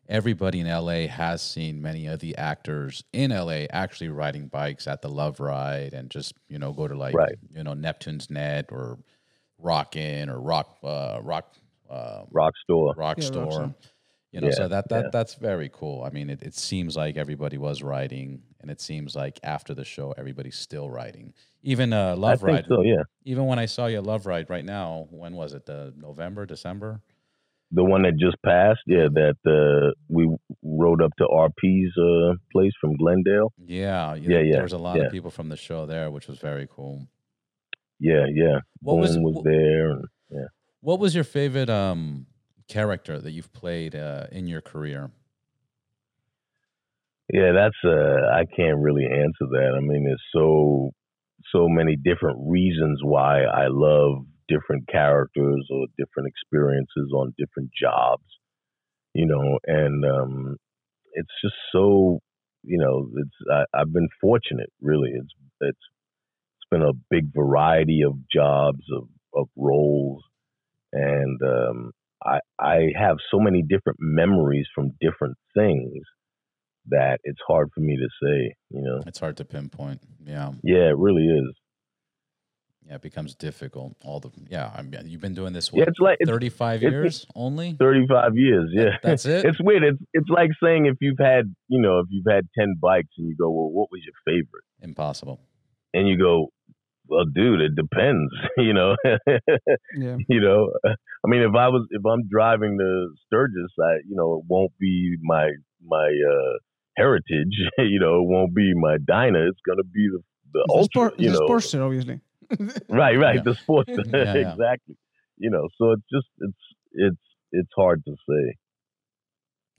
everybody in LA has seen many of the actors in LA actually riding bikes at the Love Ride, and just you know go to like right. you know Neptune's Net or Rockin' or Rock uh, Rock uh, Rock Store, Rock yeah, Store. Rock you know, Yeah, so that that yeah. that's very cool. I mean, it, it seems like everybody was riding, and it seems like after the show, everybody's still riding. Even uh, I Love think Ride. so. Yeah, Even when I saw you Love Ride right now, when was it? Uh, November, December? the one that just passed. Yeah, that uh, we rode up to RP's uh, place from Glendale. Yeah, Yeah, yeah, There was a lot yeah. of people from the show there, which was very cool. Yeah, yeah. What was- Boone was wh- there. And, yeah. What was your favorite um, character that you've played uh, in your career? Yeah, that's uh I can't really answer that. I mean, there's so so many different reasons why I love different characters or different experiences on different jobs, you know, and um it's just so, you know, it's I, I've been fortunate really. It's it's it's been a big variety of jobs of of roles and um I I have so many different memories from different things that it's hard for me to say, you know. It's hard to pinpoint. Yeah, Yeah, it really is. yeah, it becomes difficult. All the yeah, I mean, you've been doing this Yeah, it's like thirty-five it's- years only. 35 years, yeah. that's it? It's weird. It's it's like saying if you've had, you know, if you've had 10 bikes and you go, "Well, what was your favorite?" Impossible. And you go, "Well, dude, it depends," you know. Yeah. you know, I mean, if I was if I'm driving the Sturgis, I, you know, it won't be my my uh heritage, you know, it won't be my Dyna. It's going to be the the It's ultra, sport, you it's a know. Sportster, obviously. right right Yeah. the sports yeah. exactly you know so it's just it's it's it's hard to say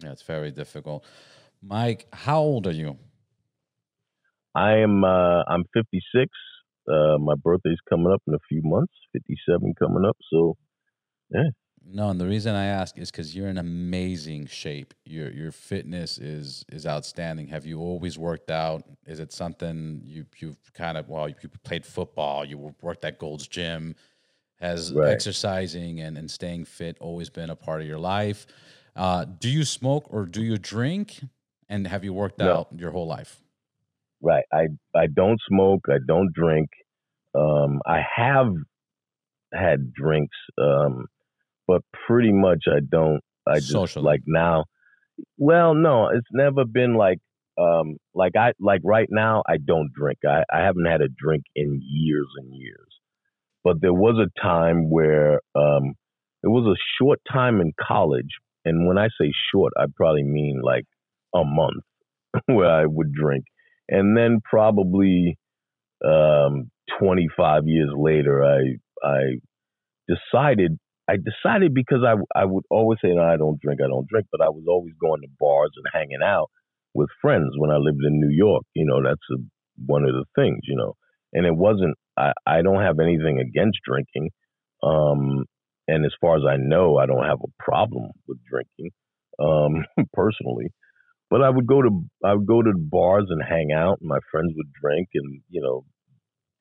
Yeah, it's very difficult. Mike, how old are you? i am uh i'm 56 uh my birthday's coming up in a few months 57 coming up so yeah. No, and the reason I ask is because you're in amazing shape. Your your fitness is is outstanding. Have you always worked out? Is it something you you've kind of well you played football, you worked at Gold's Gym. Has Right. exercising and, and staying fit always been a part of your life? Uh, do you smoke or do you drink? And have you worked No. out your whole life? Right i i don't smoke i don't drink um i have had drinks um but pretty much I don't. I just like now. Well, no, it's never been like um like I like right now I don't drink. I I haven't had a drink in years and years. But there was a time where um it was a short time in college, and when I say short, I probably mean like a month where I would drink, and then probably um 25 years later, I I decided I decided because I I would always say no, I don't drink, I don't drink, but I was always going to bars and hanging out with friends when I lived in New York. You know, that's a, one of the things, you know. And it wasn't I, I don't have anything against drinking. Um and as far as I know, I don't have a problem with drinking, um, personally. But I would go to I would go to bars and hang out, and my friends would drink, and you know,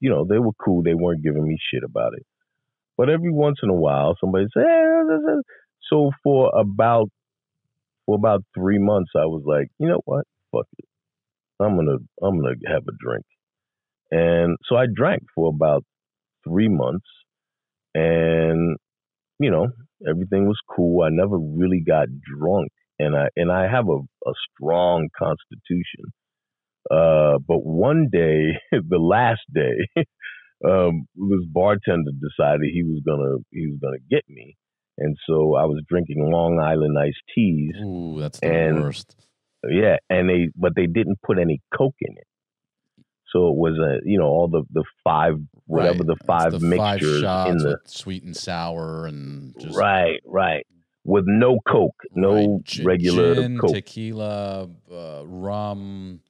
you know, they were cool. They weren't giving me shit about it. But every once in a while, somebody say, hey, so for about for about three months, I was like, you know what, fuck it, I'm gonna I'm gonna have a drink, and so I drank for about three months, and you know, everything was cool. I never really got drunk, and I and I have a, a strong constitution. Uh, but one day, the last day, um, this bartender decided he was gonna he was gonna get me, and so I was drinking Long Island iced teas. Ooh, that's the And- worst. Yeah, and they but they didn't put any coke in it. So it was a you know all the the five whatever Right. the It's five the mixtures shots in the sweet and sour and just right right with no coke, no right, regular gin, coke, tequila, uh, rum,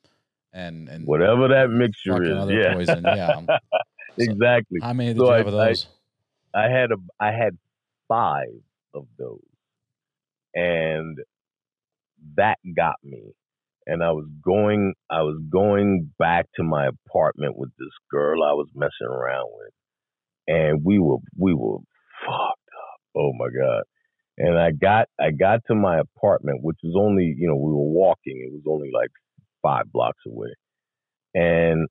and and whatever that mixture is. Yeah, poison. Yeah. exactly. How many did So you I- have of I- those? I had a I had five of those, and that got me. And I was going I was going back to my apartment with this girl I was messing around with, and we were we were fucked up. Oh my god! And I got I got to my apartment, which was only you know we were walking. It was only like five blocks away, and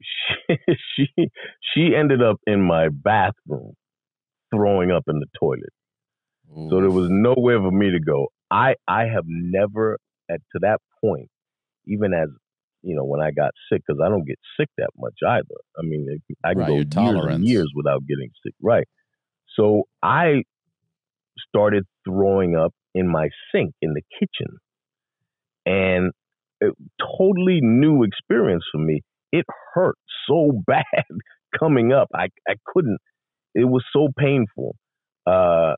she she, she ended up in my bathroom throwing up in the toilet. So there was nowhere for me to go. I I have never at to that point, even as you know, when I got sick, because I don't get sick that much either. I mean, I can Right, go years and years without getting sick. Right. So I started throwing up in my sink in the kitchen, and it, totally new experience for me. It hurt so bad coming up. I I couldn't. It was so painful. Uh,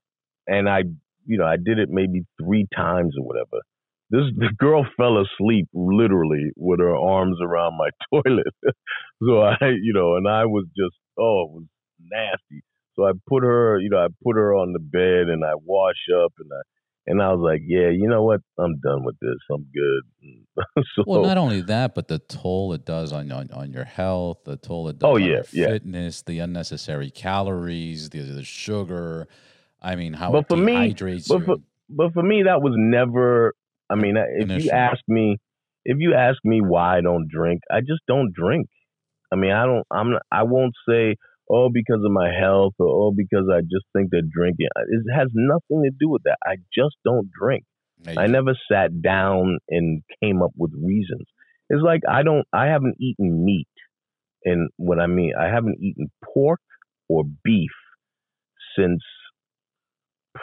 and I, you know, I did it maybe three times or whatever. This the girl fell asleep literally with her arms around my toilet. so I, you know, and I was just, oh, it was nasty. So I put her, you know, I put her on the bed and I wash up and I, and I was like, yeah, you know what, I'm done with this. I'm good. so Well, not only that, but the toll it does on on, on your health, the toll it oh, does Oh, on yeah, your yeah. fitness, the unnecessary calories, the, the sugar. I mean, how But it for me- but you. for- but for me, that was never. I mean, if An you ask me, if you ask me why I don't drink, I just don't drink. I mean, I don't. I'm. I won't say, oh, because of my health, or oh, because I just think that drinking. Uh, it has nothing to do with that. I just don't drink. Hey, I never sat down and came up with reasons. It's like I don't. I haven't eaten meat, and what I mean, I haven't eaten pork or beef since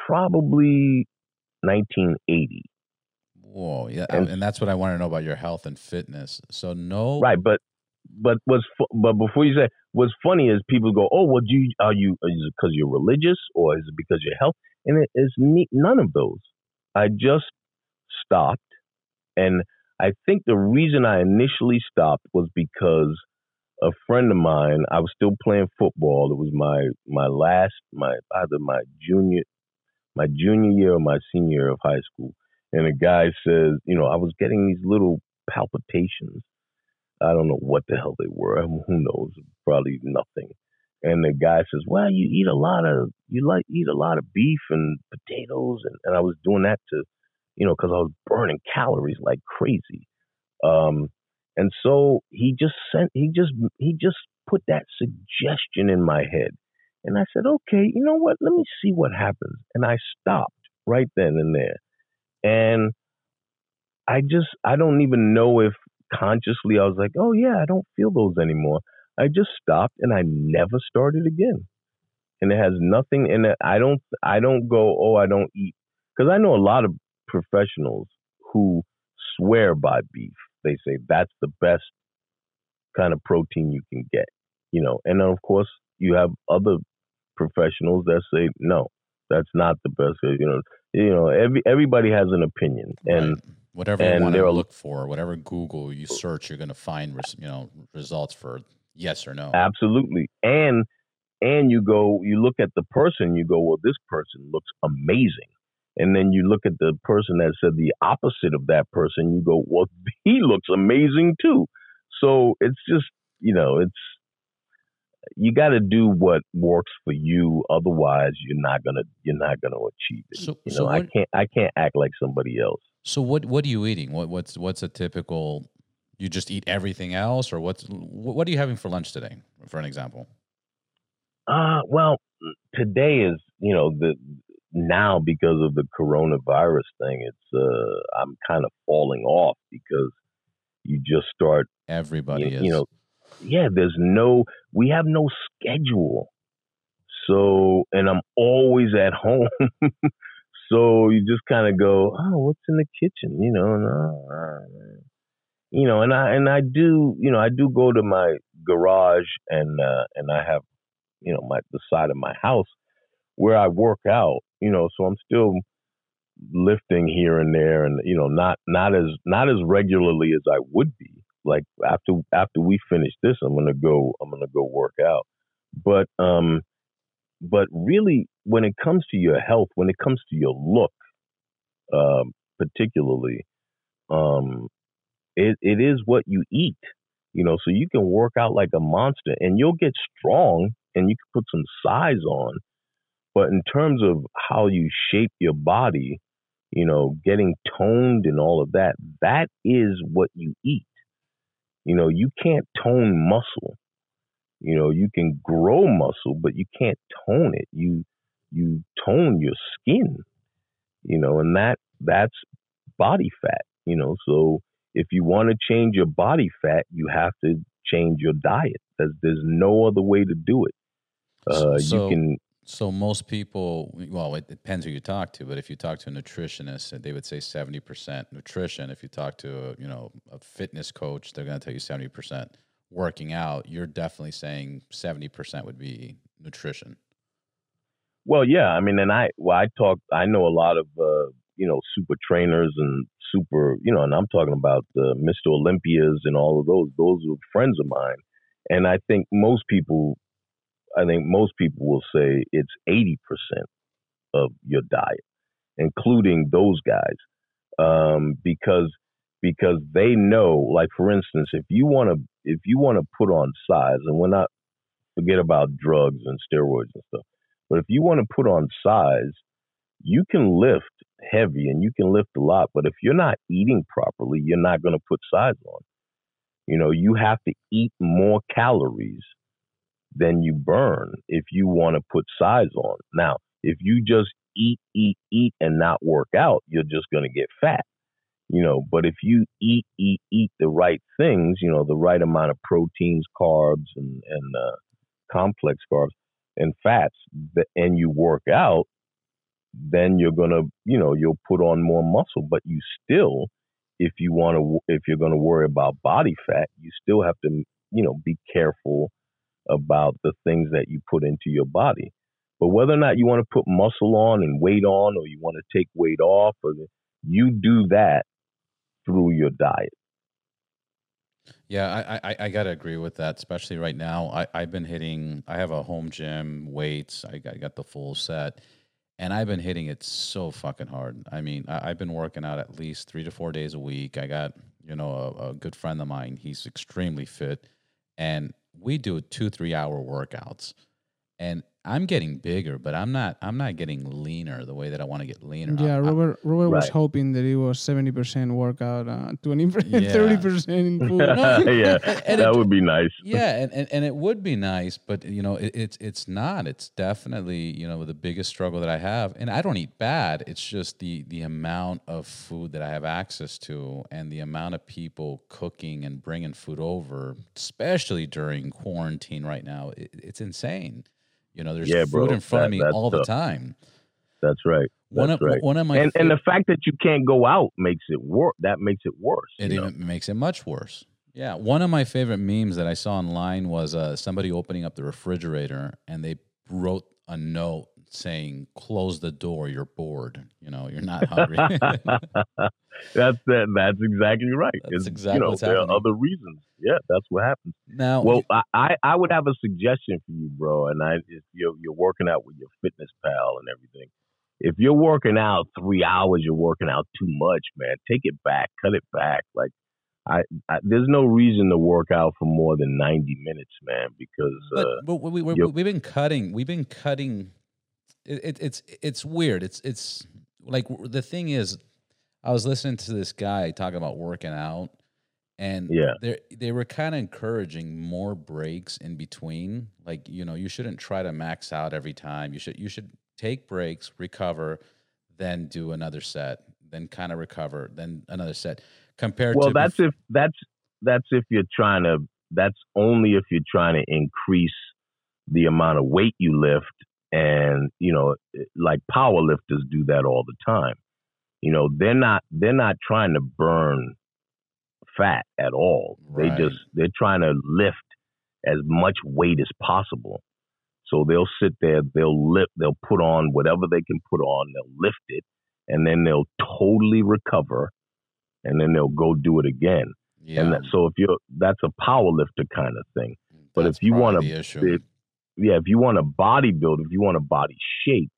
probably 1980. Whoa, yeah, And- and, that's what I want to know about your health and fitness. So no, Right, but but fu- but before you say what's funny is people go, oh, well, do you are you is it because you're religious or is it because your health? And it is none of those. I just stopped, and I think the reason I initially stopped was because a friend of mine. I was still playing football. It was my my last my either my junior my junior year or my senior year of high school. And a guy says, you know, I was getting these little palpitations. I don't know what the hell they were. Who knows? Probably nothing. And the guy says, "Well, you eat a lot of you like eat a lot of beef and potatoes," and, and I was doing that to, you know, because I was burning calories like crazy. Um, and so he just sent he just he just put that suggestion in my head. And I said, okay, you know what? Let me see what happens. And I stopped right then and there. And I just, I don't even know if consciously I was like, oh yeah, I don't feel those anymore. I just stopped and I never started again. And it has nothing in it. I don't, I don't go, oh, I don't eat. Cause I know a lot of professionals who swear by beef. They say that's the best kind of protein you can get, you know. And then of course you have other professionals that say no, that's not the best. You know, you know, every everybody has an opinion, and. Whatever and you want to look for, whatever Google you search, you're going to find you know results for yes or no. Absolutely, and and you go, you look at the person, you go, well, this person looks amazing. And then you look at the person that said the opposite of that person, you go, well, he looks amazing too. So it's just, you know, it's you got to do what works for you. Otherwise, you're not gonna you're not gonna achieve it. So, you know, so what, I can't I can't act like somebody else. So what what are you eating? What what's what's a typical? You just eat everything else, or what's what are you having for lunch today? For an example. Uh, well, today is you know the now because of the coronavirus thing. It's uh, I'm kind of falling off because you just start everybody you, is you know yeah, there's no, we have no schedule. So, and I'm always at home. So you just kind of go, oh, what's in the kitchen? You know, and, you know, and I, and I do, you know, I do go to my garage and, uh, and I have, you know, my, the side of my house where I work out, you know, so I'm still lifting here and there and, you know, not, not as, not as regularly as I would be like after after we finish this, I'm gonna go. I'm gonna go work out. But um, but really, when it comes to your health, when it comes to your look, um, particularly, um, it it is what you eat. You know, so you can work out like a monster, and you'll get strong, and you can put some size on. But in terms of how you shape your body, you know, getting toned and all of that, that is what you eat. You know, you can't tone muscle. You know, you can grow muscle, but you can't tone it. You you tone your skin. You know, and that that's body fat. You know, so if you want to change your body fat, you have to change your diet. There's there's no other way to do it. Uh, so, you can so most people, well, it depends who you talk to, but if you talk to a nutritionist, they would say seventy percent nutrition. If you talk to a you know a fitness coach, they're going to tell you seventy percent working out. You're definitely saying seventy percent would be nutrition. Well, yeah, I mean, and I well, I talk. I know a lot of uh, you know super trainers and super you know, and I'm talking about the Mr. Olympias and all of those. Those are friends of mine, and I think most people I think most people will say it's 80% of your diet, including those guys, um, because because they know, like for instance, if you want to if you want to put on size, and we're not forget about drugs and steroids and stuff, but if you want to put on size, you can lift heavy and you can lift a lot, but if you're not eating properly, you're not going to put size on. You know, you have to eat more calories than you burn if you want to put size on. Now, if you just eat, eat, eat and not work out, you're just going to get fat. You know, but if you eat, eat, eat the right things, you know, the right amount of proteins, carbs, and, and uh, complex carbs and fats, and you work out, then you're going to, you know, you'll put on more muscle, but you still, if you want to, if you're going to worry about body fat, you still have to, you know, be careful about the things that you put into your body. But whether or not you want to put muscle on and weight on, or you want to take weight off, or you do that through your diet. Yeah, I, I, I got to agree with that, especially right now. I, I've been hitting, I have a home gym, weights, I got, I got the full set, and I've been hitting it so fucking hard. I mean, I, have been working out at least three to four days a week. I got, you know, a, a good friend of mine, he's extremely fit, and we do two, three hour workouts. And I'm getting bigger, but I'm not. I'm not getting leaner the way that I want to get leaner. Yeah, I'm- I'm- Robert. Robert was Right. hoping that it was seventy percent workout, uh, twenty percent, Yeah. thirty percent in food. yeah, And that it- would be nice. yeah, and, and, and it would be nice, but you know, it, it's it's not. It's definitely you know the biggest struggle that I have, and I don't eat bad. It's just the the amount of food that I have access to, and the amount of people cooking and bringing food over, especially during quarantine right now. It, it's insane. You know, there's Yeah, food bro, in front of me that's all the time. That's right. One of right. one of my and and the fact that you can't go out makes it worse. That makes it worse. It know? even makes it much worse. Yeah, one of my favorite memes that I saw online was uh, somebody opening up the refrigerator and they wrote a note saying, "Close the door. You're bored. You know, you're not hungry." that's that. That's exactly right. That's It's, exactly you know, what's there happening. are other reasons. Yeah, that's what happens. now, Well, I, I I would have a suggestion for you, bro. And I if you're you're working out with your fitness pal and everything. If you're working out three hours, you're working out too much, man. Take it back, cut it back. Like I, I there's no reason to work out for more than ninety minutes, man, because but, uh, but we, we, we've been cutting. We've been cutting. It, it, it's it's weird. It's it's like the thing is, I was listening to this guy talking about working out, and Yeah. they they were kind of encouraging more breaks in between. Like you know, you shouldn't try to max out every time. You should you should take breaks, recover, then do another set, then kind of recover, then another set. Compared to well, that's bef- if that's that's if you're trying to. That's only if you're trying to increase the amount of weight you lift, and you know, eh, like power lifters do that all the time. You know, they're not they're not trying to burn fat at all. Right. They just they're trying to lift as much weight as possible. So they'll sit there, they'll lift, they'll put on whatever they can put on, they'll lift it, and then they'll totally recover, and then they'll go do it again. yeah. And that, so if you're, that's a power lifter kind of thing. but that's if you issue. if- Yeah, if you want to bodybuild, if you want a body shape,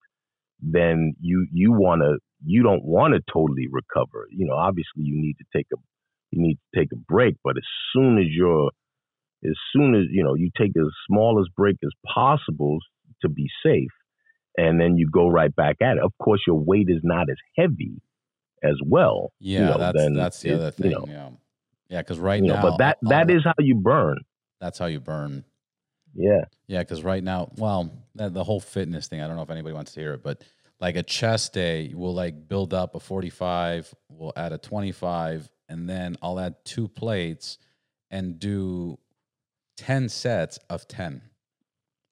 then you you want to you don't want to totally recover. You know, obviously you need to take a you need to take a break, but as soon as you're as soon as you know you take as small as break as possible to be safe, and then you go right back at it. Of course, your weight is not as heavy as well. Yeah, you know, that's that's the it- other you thing. know, yeah, yeah, because right you know, now, but that that is how you burn. that's how you burn. Yeah. Yeah, because right now, well, the whole fitness thing. I don't know if anybody wants to hear it, but like a chest day, we'll like build up a forty-five, we'll add a twenty-five, and then I'll add two plates and do ten sets of ten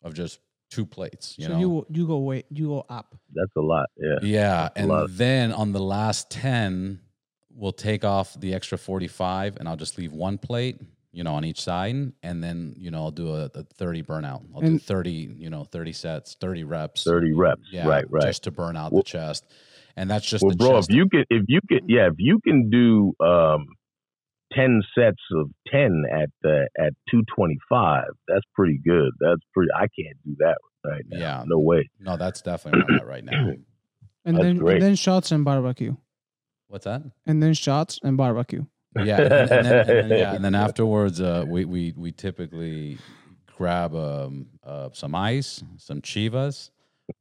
of just two plates. You so know, you you go wait, you go up. That's a lot. Yeah. Yeah, That's and then on the last 10, we'll take off the extra 45 and I'll just leave one plate, you know, on each side. And then, you know, I'll do a, a 30 burnout. I'll do 30, you know, 30 sets, 30 reps. 30 reps. Yeah, right, right. Just to burn out Well- the chest. And that's just well, the bro, chest. if you can, if you can, yeah, if you can do um, ten sets of ten at uh, at two twenty five, that's pretty good. That's pretty. I can't do that right now. Yeah. no way. no, that's definitely not that right now. And That's then great. and then shots and barbecue. What's that? And then shots and barbecue. Yeah, and, and then, and then- yeah, and then afterwards, uh, we we we typically grab um, uh, some ice, some chivas.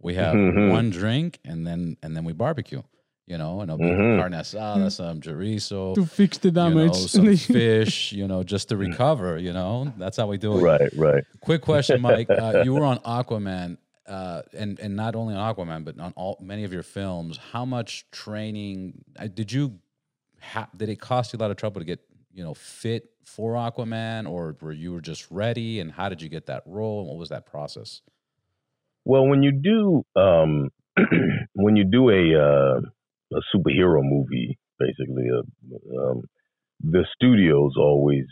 We have Mhm. one drink, and then and then we barbecue. You know, and it'll be Mhm. carne asada, some chorizo, To fix the you know, damage. some fish. You know, just to recover. You know, that's how we do it. Right, right. Quick question, Mike. Uh, you were on Aquaman, uh, and and not only on Aquaman, but on all many of your films. How much training uh, did you? Did it cost you a lot of trouble to get you know fit for Aquaman, or were you just ready? And how did you get that role? And what was that process? Well, when you do um, when you do a uh, a superhero movie, basically, uh, um, the studios always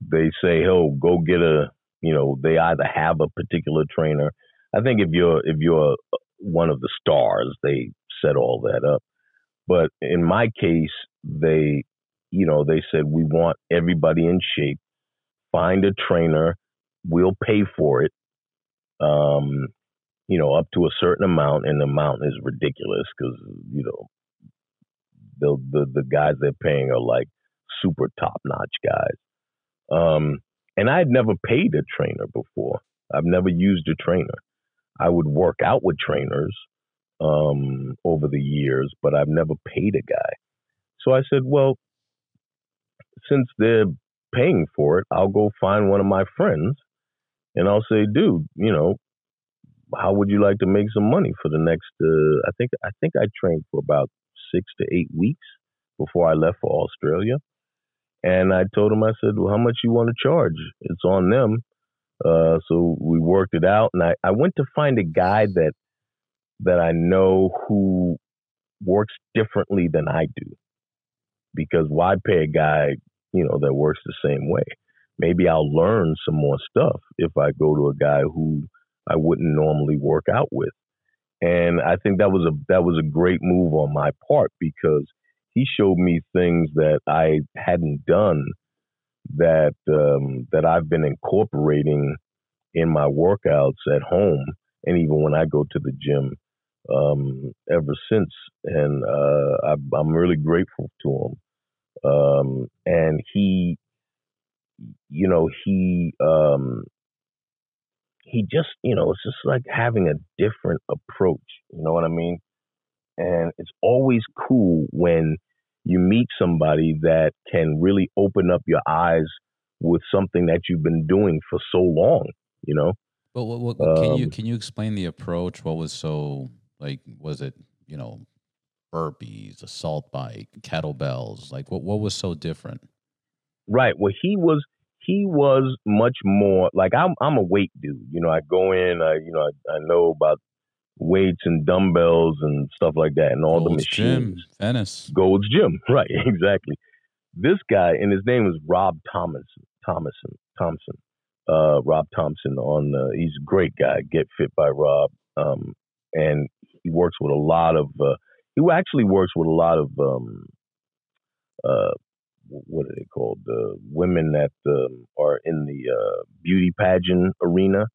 they say, "Oh, go get a." You know, they either have a particular trainer. I think if you're if you're one of the stars, they set all that up. But in my case, they, you know, they said we want everybody in shape. Find a trainer. We'll pay for it. Um, you know, up to a certain amount, and the amount is ridiculous because you know, the the the guys they're paying are like super top notch guys. Um, and I had never paid a trainer before. I've never used a trainer. I would work out with trainers um, over the years, but I've never paid a guy. So I said, well, since they're paying for it, I'll go find one of my friends and I'll say, dude, you know, how would you like to make some money for the next? Uh, I think I think I trained for about six to eight weeks before I left for Australia, and I told him, I said, well, how much you want to charge? It's on them. Uh, so we worked it out, and I, I went to find a guy that that I know who works differently than I do. Because why pay a guy, you know, that works the same way? Maybe I'll learn some more stuff if I go to a guy who I wouldn't normally work out with. And I think that was a that was a great move on my part because he showed me things that I hadn't done that um, that I've been incorporating in my workouts at home and even when I go to the gym um, ever since. And uh, I, am really grateful to him. Um, and he, you know, he um, he just, you know, it's just like having a different approach. You know what I mean? And it's always cool when you meet somebody that can really open up your eyes with something that you've been doing for so long. You know. But what, what, um, can you um can you explain the approach? What was so like? Was it you know burpees, assault bike, kettlebells? Like what what was so different? Right. Well, he was he was much more like I'm I'm a weight dude. You know, I go in, I you know, I, I know about weights and dumbbells and stuff like that and all Gold's the machines. Gym, Venice. Gold's Gym. Right, exactly. This guy and his name is Rob Thomas Thomason Thompson. Uh, Rob Thompson on uh, he's a great guy. Get fit by Rob. Um, and he works with a lot of uh, he actually works with a lot of um, uh, what are they called? The women that um, are in the uh, beauty pageant arena,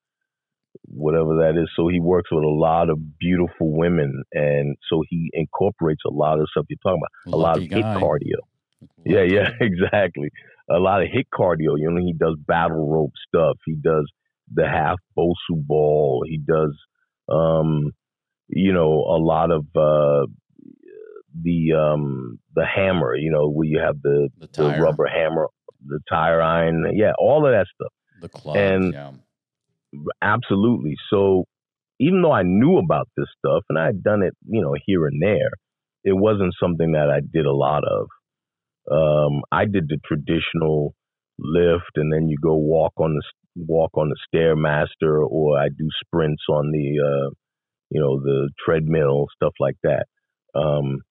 whatever that is. So he works with a lot of beautiful women, and so he incorporates a lot of stuff you're talking about. A lot of guy. HIIT cardio. Lucky. Yeah, yeah, exactly. A lot of HIIT cardio. You know, he does battle rope stuff. He does the half Bosu ball. He does, um, you know, a lot of uh, the um the hammer, you know, where you have the, the, the rubber hammer, the tire iron, yeah, all of that stuff. The club, and yeah. absolutely. So even though I knew about this stuff and I had done it, you know, here and there, it wasn't something that I did a lot of. Um, I did the traditional lift, and then you go walk on the walk on the stairmaster, or I do sprints on the, uh, you know, the treadmill, stuff like that. Um,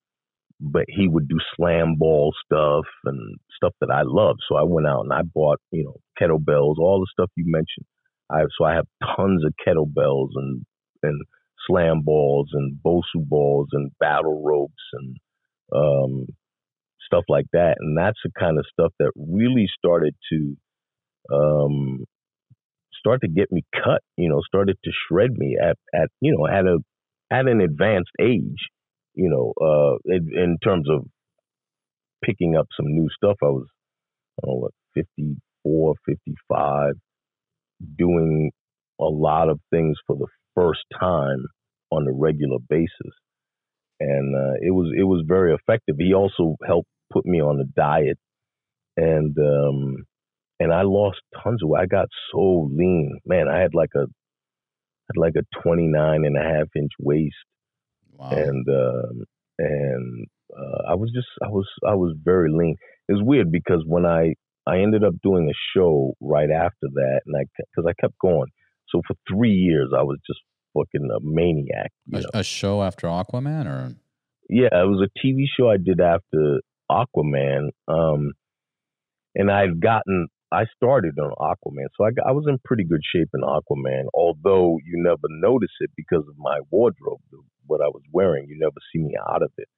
but he would do slam ball stuff and stuff that I love. So I went out and I bought, you know, kettlebells, all the stuff you mentioned. I so I have tons of kettlebells and and slam balls and Bosu balls and battle ropes and um, stuff like that. And that's the kind of stuff that really started to um, start to get me cut. You know, started to shred me at at you know at a at an advanced age you know, uh, in, in, terms of picking up some new stuff, I was, I don't know, what, 54, 55, doing a lot of things for the first time on a regular basis. And uh, it was it was very effective. He also helped put me on a diet, and um, and I lost tons of weight. I got so lean, man. I had like a had like a 29 and a half inch waist Wow. And um, and uh, I was just I was I was very lean. It was weird because when I I ended up doing a show right after that, and I because I kept going. So for three years, I was just fucking a maniac. A, a, show after Aquaman, or yeah, it was a TV show I did after Aquaman. Um, and I'd gotten I started on Aquaman, so I, I was in pretty good shape in Aquaman. Although you never notice it because of my wardrobe, what I was wearing. You never see me out of it.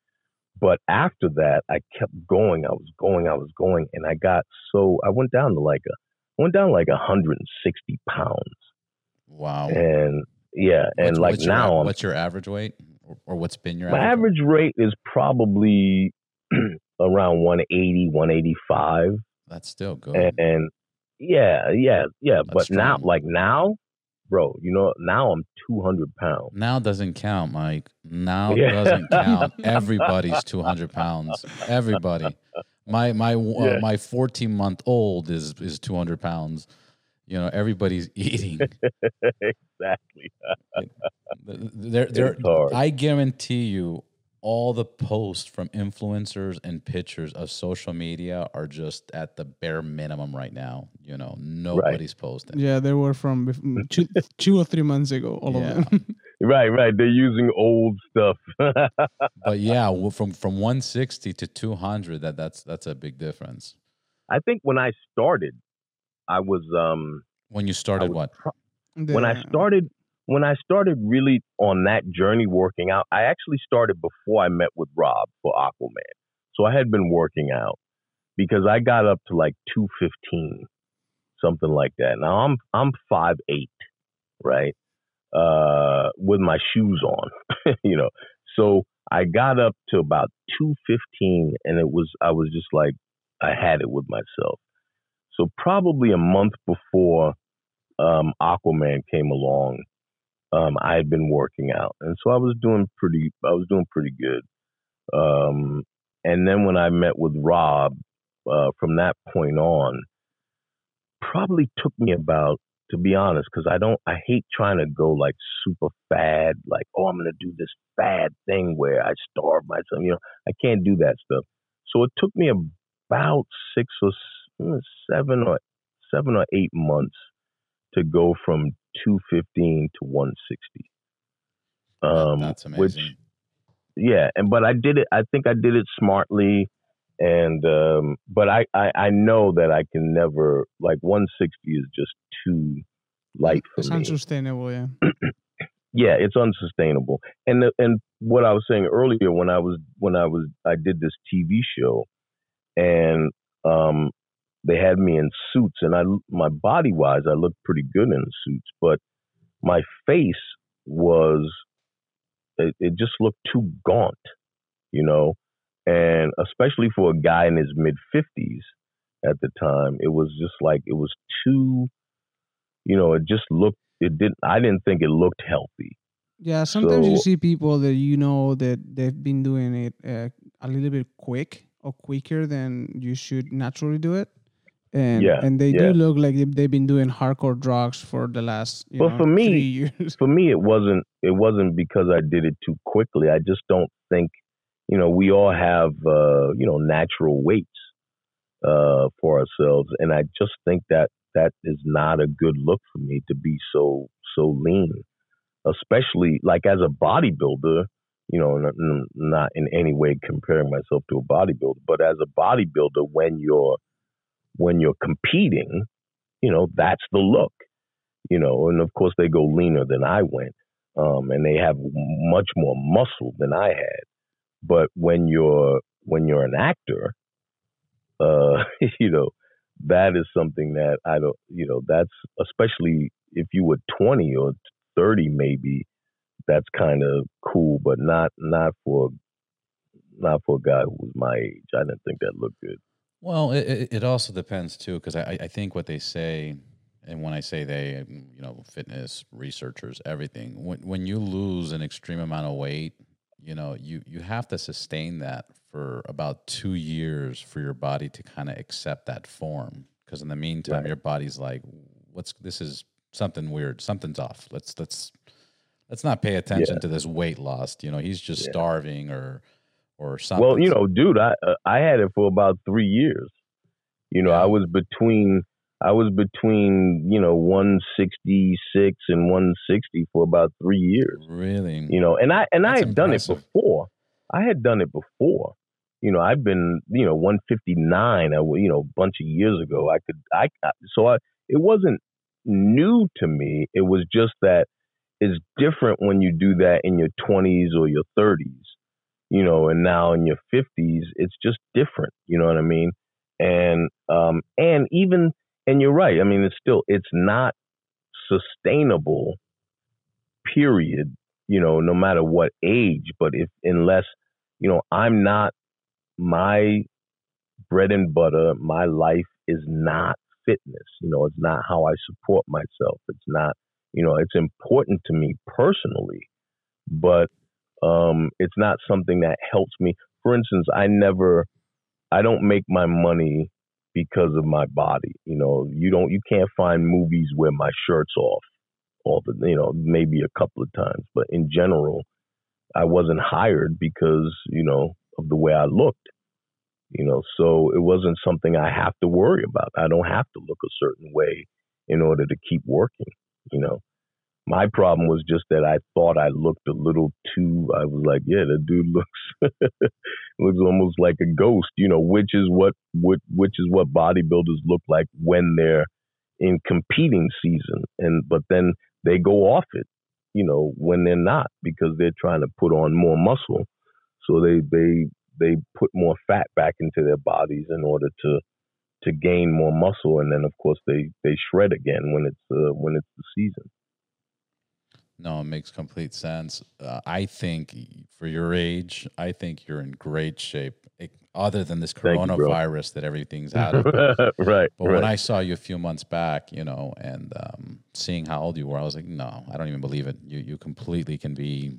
But after that, I kept going. I was going. I was going, and I got so I went down to like a I went down like 160 pounds. Wow. And yeah, and what's, like what's now, your, what's your average weight, or, or what's been your my average, average rate is probably around 180, 185. That's still good. And, and yeah, yeah, yeah. That's but strong. now, like now, bro, you know, now I'm 200 pounds. Now doesn't count, Mike. Now yeah. doesn't count. Everybody's 200 pounds. Everybody. My my uh, yeah. uh, my 14 month old is is 200 pounds. You know, everybody's eating. exactly. they're, they're, I guarantee you, all the posts from influencers and pictures of social media are just at the bare minimum right now. You know, nobody's right. posting. Yeah, they were from mm, two, two or three months ago. All yeah. of them. right, right. They're using old stuff. but yeah, from from 160 to 200, that that's that's a big difference. I think when I started, I was um. When you started, what? Pro- when I started, when I started really on that journey working out, I actually started before I met with Rob for Aquaman. So I had been working out because I got up to like 215, something like that. Now I'm I'm five eight, right? Uh, with my shoes on, you know. So I got up to about 215, and it was I was just like I had it with myself. So probably a month before um, Aquaman came along, um, I had been working out, and so I was doing pretty. I was doing pretty good. Um, and then when I met with Rob, uh, from that point on, probably took me about, to be honest, because I don't. I hate trying to go like super fad, like oh, I'm gonna do this fad thing where I starve myself. You know, I can't do that stuff. So it took me about six or mm, seven or seven or eight months to go from 215 to 160. Um, That's amazing. Which, yeah, and but I did it. I think I did it smartly, and um, but I, I I know that I can never like 160 is just too light for it's me. It's unsustainable, yeah. yeah, it's unsustainable. And the, and what I was saying earlier when I was when I was I did this TV show, and um, they had me in suits, and I my body wise I looked pretty good in suits, but my face was it, it just looked too gaunt, you know, and especially for a guy in his mid fifties at the time, it was just like it was too, you know, it just looked it didn't I didn't think it looked healthy. Yeah, sometimes so, you see people that you know that they've been doing it uh, a little bit quick or quicker than you should naturally do it and yeah, and they yeah. do look like they've been doing hardcore drugs for the last you but know, for me three years. for me it wasn't it wasn't because i did it too quickly i just don't think you know we all have uh you know natural weights uh for ourselves and i just think that that is not a good look for me to be so so lean especially like as a bodybuilder you know not, not in any way comparing myself to a bodybuilder but as a bodybuilder when you're when you're competing, you know, that's the look, you know, and of course they go leaner than I went. Um, and they have much more muscle than I had. But when you're when you're an actor, uh, you know, that is something that I don't, you know, that's especially if you were 20 or 30 maybe, that's kind of cool, but not not for not for a guy who was my age. I didn't think that looked good. Well, it, it also depends too, because I, I think what they say, and when I say they, you know, fitness researchers, everything. When when you lose an extreme amount of weight, you know, you you have to sustain that for about two years for your body to kind of accept that form. Because in the meantime, right. your body's like, "What's this? Is something weird? Something's off. Let's let's let's not pay attention yeah. to this weight loss. You know, he's just yeah. starving or." Or something? Well, you know, dude, I uh, I had it for about three years. You know, yeah. I was between I was between you know 166 and 160 for about three years. Really? You know, and I and That's I had impressive. done it before. I had done it before. You know, I've been you know 159. I you know a bunch of years ago. I could I so I it wasn't new to me. It was just that it's different when you do that in your 20s or your 30s you know, and now in your 50s, it's just different. You know what I mean? And um, and even and you're right. I mean, it's still it's not sustainable. Period. You know, no matter what age, but if unless you know, I'm not my bread and butter. My life is not fitness. You know, it's not how I support myself. It's not You know, it's important to me personally, but um, it's not something that helps me. For instance, I never, I don't make my money because of my body. You know, you don't, you can't find movies where my shirt's off all the, you know, maybe a couple of times, but in general, I wasn't hired because, you know, of the way I looked. You know, so it wasn't something I have to worry about. I don't have to look a certain way in order to keep working, you know. My problem was just that I thought I looked a little too. I was like, yeah, the dude looks looks almost like a ghost, you know, which is what, what which is what bodybuilders look like when they're in competing season, and but then they go off it, you know, when they're not because they're trying to put on more muscle, so they they they put more fat back into their bodies in order to to gain more muscle, and then of course they they shred again when it's uh, when it's the season. No, it makes complete sense. Uh, I think for your age, I think you're in great shape. It, other than this coronavirus you, that everything's out of. right. But right. when I saw you a few months back, you know, and um, seeing how old you were, I was like, no, I don't even believe it. You you completely can be,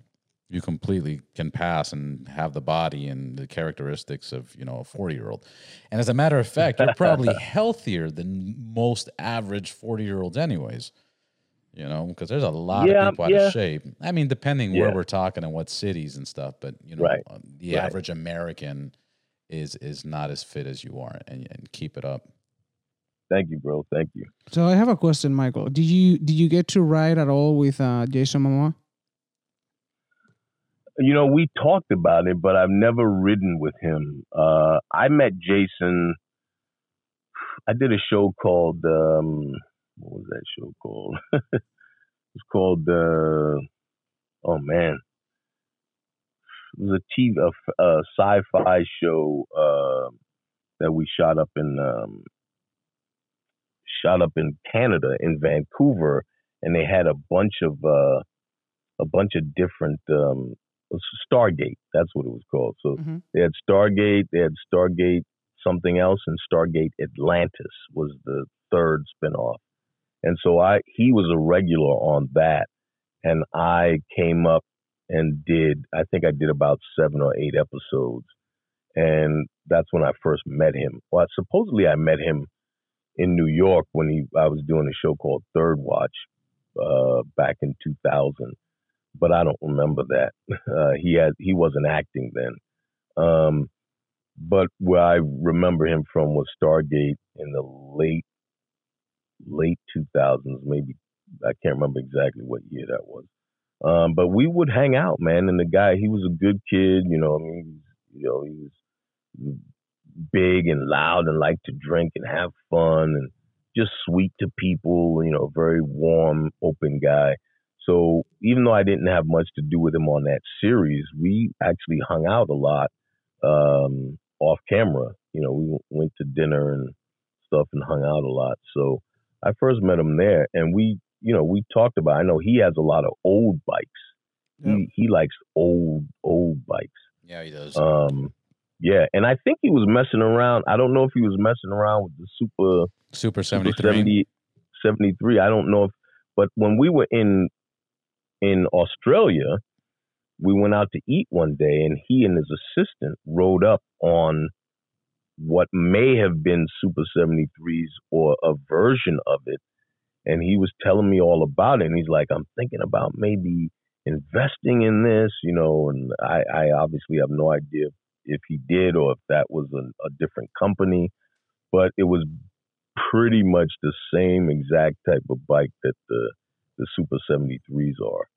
you completely can pass and have the body and the characteristics of you know a forty year old. And as a matter of fact, you're probably healthier than most average forty year olds, anyways you know, because there's a lot yeah, of people out yeah. of shape. I mean, depending yeah. where we're talking and what cities and stuff, but you know, right. Um, the right. average American is is not as fit as you are, and, and keep it up. Thank you, bro. Thank you. So I have a question, Michael. Did you did you get to ride at all with uh, Jason Momoa? You know, we talked about it, but I've never ridden with him. Uh, I met Jason. I did a show called um, what was that show called? it's called uh, oh man, it was a TV a, a sci-fi show uh, that we shot up in um, shot up in Canada in Vancouver, and they had a bunch of uh, a bunch of different um, Stargate. That's what it was called. So mm-hmm. they had Stargate, they had Stargate something else, and Stargate Atlantis was the third spinoff. And so I he was a regular on that, and I came up and did I think I did about seven or eight episodes, and that's when I first met him. Well, supposedly I met him in New York when he I was doing a show called Third Watch uh, back in 2000, but I don't remember that. Uh, he had he wasn't acting then. Um, but where I remember him from was Stargate in the late late 2000s, maybe I can't remember exactly what year that was. Um, but we would hang out, man. And the guy, he was a good kid, you know. I mean, you know, he was big and loud and liked to drink and have fun and just sweet to people. You know, very warm, open guy. So even though I didn't have much to do with him on that series, we actually hung out a lot um, off camera. You know, we went to dinner and stuff and hung out a lot. So I first met him there, and we, you know, we talked about. I know he has a lot of old bikes. Yep. He he likes old old bikes. Yeah, he does. Um, yeah, and I think he was messing around. I don't know if he was messing around with the super super 73. 73. I don't know if, but when we were in in Australia, we went out to eat one day, and he and his assistant rode up on what may have been Super 73s or a version of it. And he was telling me all about it. And he's like, I'm thinking about maybe investing in this, you know, and I, I obviously have no idea if he did or if that was a, a different company, but it was pretty much the same exact type of bike that the the Super 73s are.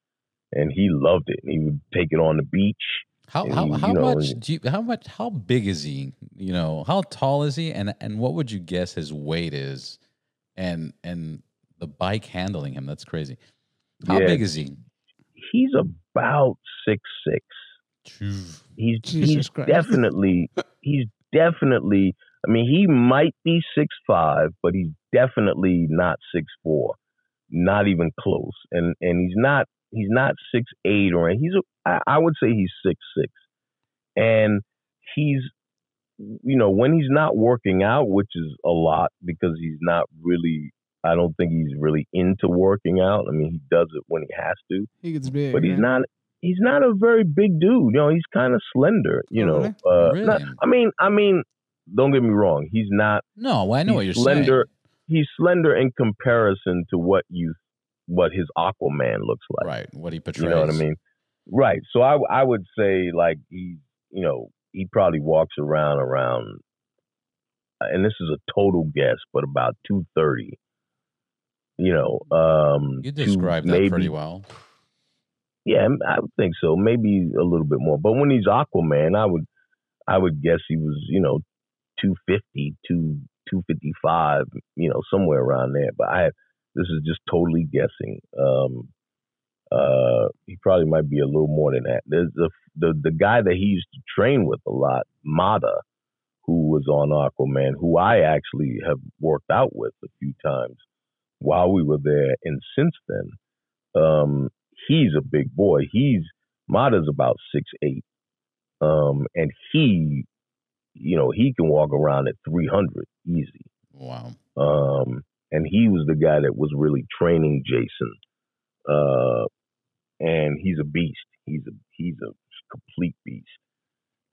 And he loved it. And he would take it on the beach how how, how know, much do you how much how big is he? You know, how tall is he and and what would you guess his weight is? And and the bike handling him, that's crazy. How yeah, big is he? He's about six six. He's he's definitely he's definitely I mean he might be six five, but he's definitely not six four. Not even close. And and he's not he's not six eight or he's a, I would say he's six six, and he's you know when he's not working out, which is a lot because he's not really I don't think he's really into working out. I mean, he does it when he has to. He gets big, but he's right? not. He's not a very big dude. You know, he's kind of slender. You know, really? uh, Really? not- I mean, I mean, don't get me wrong. He's not. No, I know what you're slender. saying. He's slender in comparison to what you, what his Aquaman looks like. Right. What he portrays. You know what I mean? Right. So I I would say like he you know he probably walks around around, and this is a total guess, but about two thirty. You know, um, You described that maybe, pretty well. Yeah, I would think so. Maybe a little bit more. But when he's Aquaman, I would I would guess he was you know 250, to 255, you know somewhere around there. But I this is just totally guessing. Um, uh, he probably might be a little more than that. There's the the the guy that he used to train with a lot, Mata, who was on Aquaman, who I actually have worked out with a few times while we were there, and since then, um, he's a big boy. He's Mata's about six eight, um, and he, you know, he can walk around at three hundred easy. Wow. Um, and he was the guy that was really training Jason. Uh, and he's a beast. He's a he's a complete beast.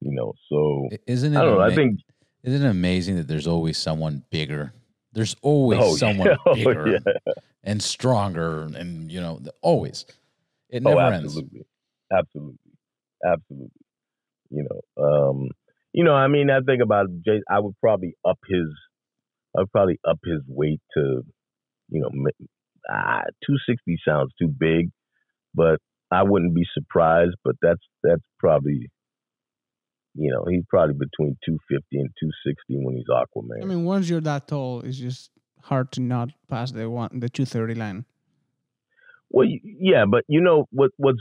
You know, so Isn't it? I don't know. I think Isn't it amazing that there's always someone bigger? There's always oh, someone yeah, oh, bigger yeah. and stronger, and you know, always. It Oh, never ends. absolutely, absolutely, absolutely. You know, um, you know. I mean, I think about Jay. I would probably up his. I'd probably up his weight to, you know, ah, two sixty sounds too big, but I wouldn't be surprised. But that's that's probably, you know, he's probably between two fifty and two sixty when he's Aquaman. I mean, once you're that tall, it's just hard to not pass the one the two thirty line. Well, yeah, but you know what? What's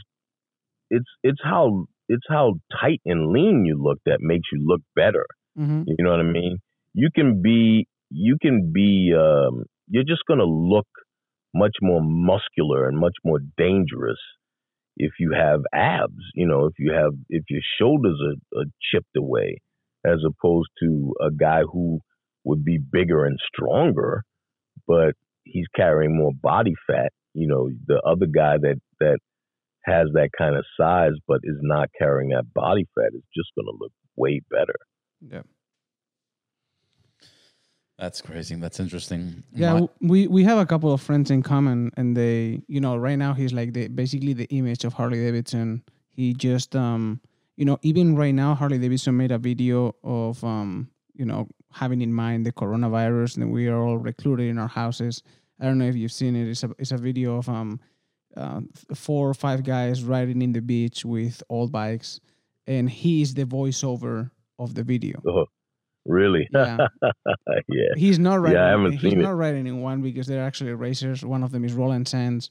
it's it's how it's how tight and lean you look that makes you look better. Mm-hmm. You know what I mean? You can be you can be um, you're just gonna look much more muscular and much more dangerous if you have abs. You know, if you have if your shoulders are, are chipped away, as opposed to a guy who would be bigger and stronger, but he's carrying more body fat. You know, the other guy that that has that kind of size but is not carrying that body fat is just going to look way better. Yeah. That's crazy. That's interesting. Yeah, My- we we have a couple of friends in common, and they, you know, right now he's like the basically the image of Harley Davidson. He just, um, you know, even right now Harley Davidson made a video of, um, you know, having in mind the coronavirus, and we are all recluded in our houses. I don't know if you've seen it. It's a it's a video of um, uh, four or five guys riding in the beach with old bikes, and he is the voiceover of the video. Oh, really? Yeah. yeah. He's not riding. Yeah, I haven't he's seen it. not riding in one because they're actually racers. One of them is Roland Sands,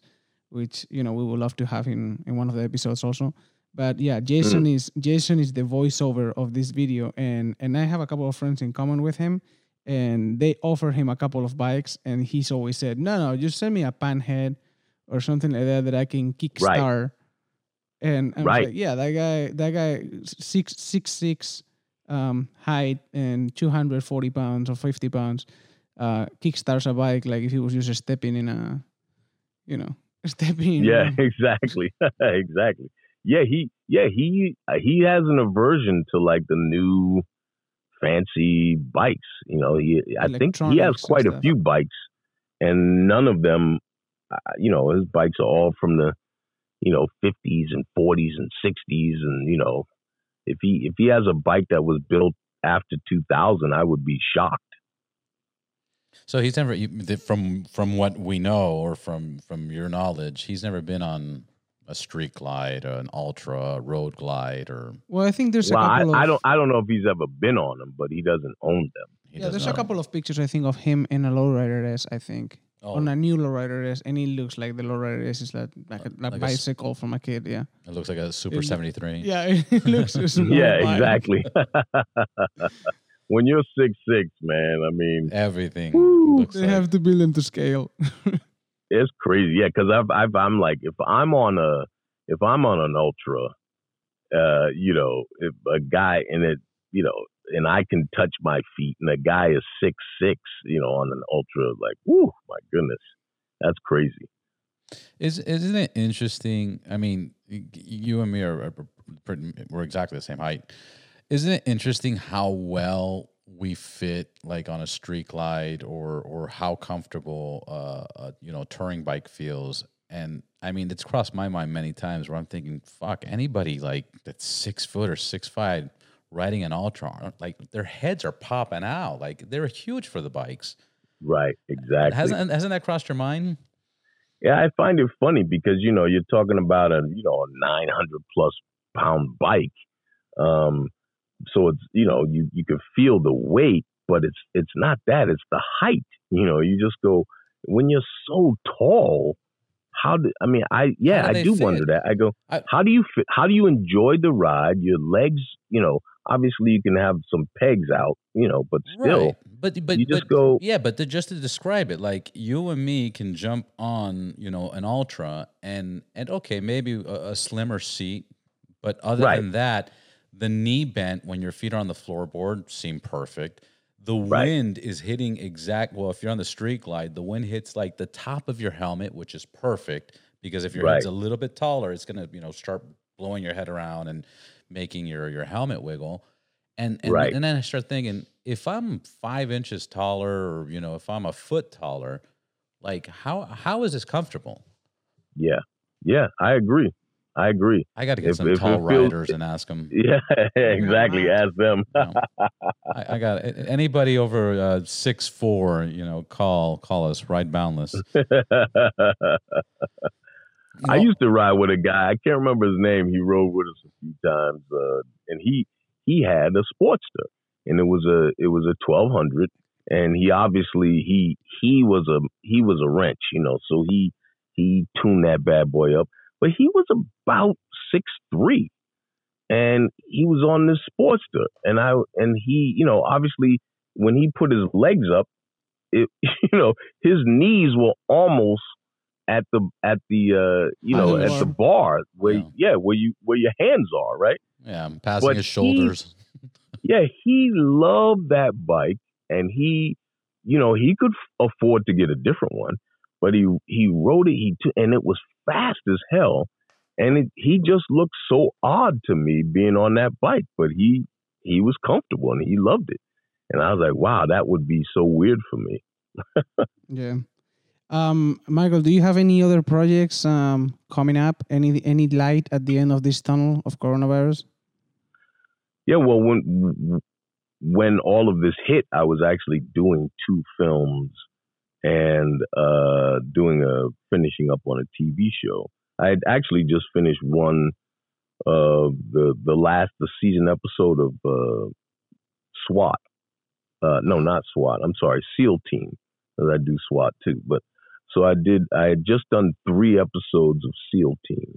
which you know we would love to have in in one of the episodes also. But yeah, Jason Mm. is Jason is the voiceover of this video, and and I have a couple of friends in common with him, and they offered him a couple of bikes, and he's always said, no, no, just send me a panhead or something like that that I can kickstart. Right. And I was Right. like, yeah, that guy, that guy, six six six um, height and 240 pounds or 50 pounds, uh, kickstarts a bike like if he was just stepping in a, you know, stepping. in Yeah, a- exactly. exactly. Yeah, he yeah, he uh, he has an aversion to like the new fancy bikes. You know, he I think he has quite a few bikes and none of them uh, you know, his bikes are all from the you know, 50s and 40s and 60s and you know, if he if he has a bike that was built after 2000, I would be shocked. So he's never from from what we know or from from your knowledge, he's never been on a street glide, an ultra, a road glide, or Well, I think there's well, a I, couple of. I don't I don't know if he's ever been on them, but he doesn't own them. he yeah, there's a know. couple of pictures I think of him in a lowrider S. I think Oh, on a new lowrider S, and it looks like the lowrider S is like like a, Like a a s- bicycle from a kid. Yeah, it looks like a Super It- seventy three. yeah, it looks. a yeah, bike. exactly. when you're six six, man, I mean, Everything Woo. looks They like have to build them to scale. it's crazy. Yeah, because I've, I've I'm like if I'm on a if I'm on an ultra, uh, you know, if a guy and it, you know, and I can touch my feet, and the guy is six six, you know, on an ultra. Like, whoo, my goodness, that's crazy. Is isn't it interesting? I mean, you and me are, are we're exactly the same height. Isn't it interesting how well we fit like on a street glide or or how comfortable uh, a, you know touring bike feels and I mean it's crossed my mind many times where I'm thinking fuck anybody like that's six foot or six five riding an ultra like their heads are popping out like they're huge for the bikes right exactly hasn't hasn't that crossed your mind yeah I find it funny because you know you're talking about a you know a 900 plus pound bike um so it's you know you you can feel the weight, but it's it's not that. It's the height. You know, you just go when you're so tall. How do I mean? I yeah, I do wonder that. I go, I, how do you fit? How do you enjoy the ride? Your legs, you know, obviously you can have some pegs out, you know, but still, right. but but you just but, go, yeah. But to, just to describe it, like you and me can jump on, you know, an ultra, and and okay, maybe a, a slimmer seat, but other right. than that, the knee bent when your feet are on the floorboard seem perfect. The right. wind is hitting exact. Well, if you're on the street glide, the wind hits like the top of your helmet, which is perfect because if your right. head's a little bit taller, it's gonna you know start blowing your head around and making your your helmet wiggle. And and, right. and then I start thinking, if I'm five inches taller, or you know, if I'm a foot taller, like how how is this comfortable? Yeah, yeah, I agree. I agree. I got to get if, some if tall riders and ask them. Yeah, exactly. Ask them. you know, I, I, got anybody over uh, six four. You know, call call us. Ride boundless. you know, I used to ride with a guy. I can't remember his name. He rode with us a few times, uh, and he he had a Sportster, and it was a it was a twelve hundred, and he obviously he he was a he was a wrench, you know. So he he tuned that bad boy up but he was about six three, and he was on this Sportster, and I and he, you know, obviously when he put his legs up, it, you know, his knees were almost at the at the uh you know at the bar where yeah. yeah. where you where your hands are right yeah I'm passing but his shoulders he, yeah he loved that bike and he you know he could f- afford to get a different one but he he rode it he t- and it was fast as hell, and it, he just looked so odd to me being on that bike. But he he was comfortable and he loved it, and I was like, wow, that would be so weird for me. yeah. Um, Michael, do you have any other projects um, coming up? Any any light at the end of this tunnel of coronavirus? Yeah, well, when when all of this hit, I was actually doing two films and uh, doing a finishing up on a TV show. I had actually just finished one uh, the the last the season episode of uh, SWAT. Uh, no, not SWAT. I'm sorry, SEAL Team. I do SWAT too. But so I did. I had just done three episodes of SEAL Team,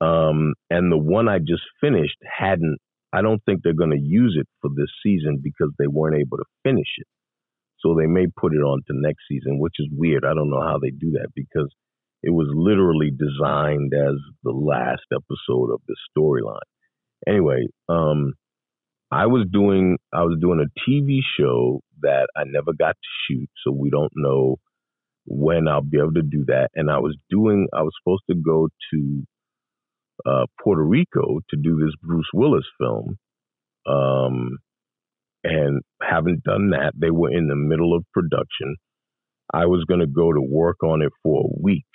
um, and the one I just finished hadn't. I don't think they're going to use it for this season because they weren't able to finish it. So they may put it on to next season, which is weird. I don't know how they do that because it was literally designed as the last episode of the storyline. Anyway, um, I was doing I was doing a TV show that I never got to shoot, so we don't know when I'll be able to do that. And I was doing I was supposed to go to uh, Puerto Rico to do this Bruce Willis film. Um, and haven't done that. They were in the middle of production. I was going to go to work on it for a week,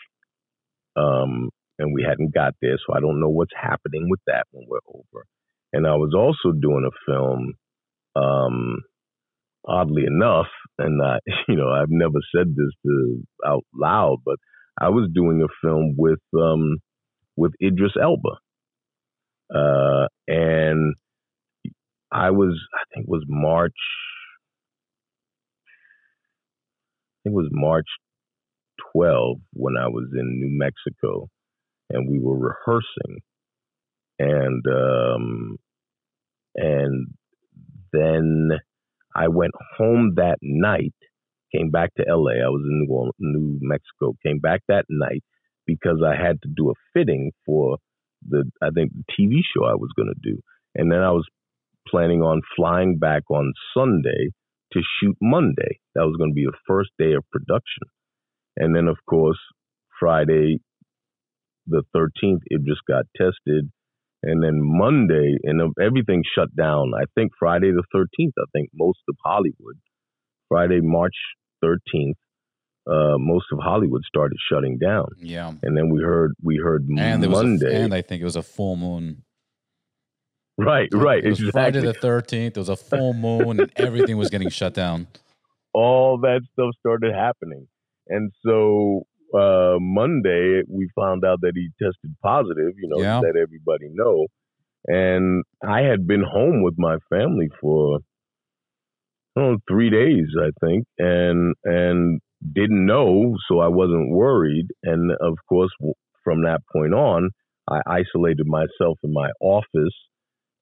um, and we hadn't got there, so I don't know what's happening with that when we're over. And I was also doing a film, um, oddly enough, and I, you know, I've never said this to, out loud, but I was doing a film with um, with Idris Elba, uh, and I was, I think it was March, I think it was March 12 when I was in New Mexico and we were rehearsing. And, um, and then I went home that night, came back to LA. I was in New, New Mexico, came back that night because I had to do a fitting for the, I think, the TV show I was going to do. And then I was planning on flying back on Sunday to shoot Monday. That was going to be the first day of production. And then, of course, Friday, the 13th, it just got tested. And then Monday, and everything shut down. I think Friday the 13th, I think most of Hollywood, Friday, March 13th, uh, most of Hollywood started shutting down. Yeah. And then we heard, we heard and Monday. A, and I think it was a full moon. Right, right. It was exactly. Friday the 13th. It was a full moon and everything was getting shut down. All that stuff started happening. And so uh, Monday, we found out that he tested positive, you know, yeah. let everybody know. And I had been home with my family for know, three days, I think, and and didn't know, so I wasn't worried. And of course, from that point on, I isolated myself in my office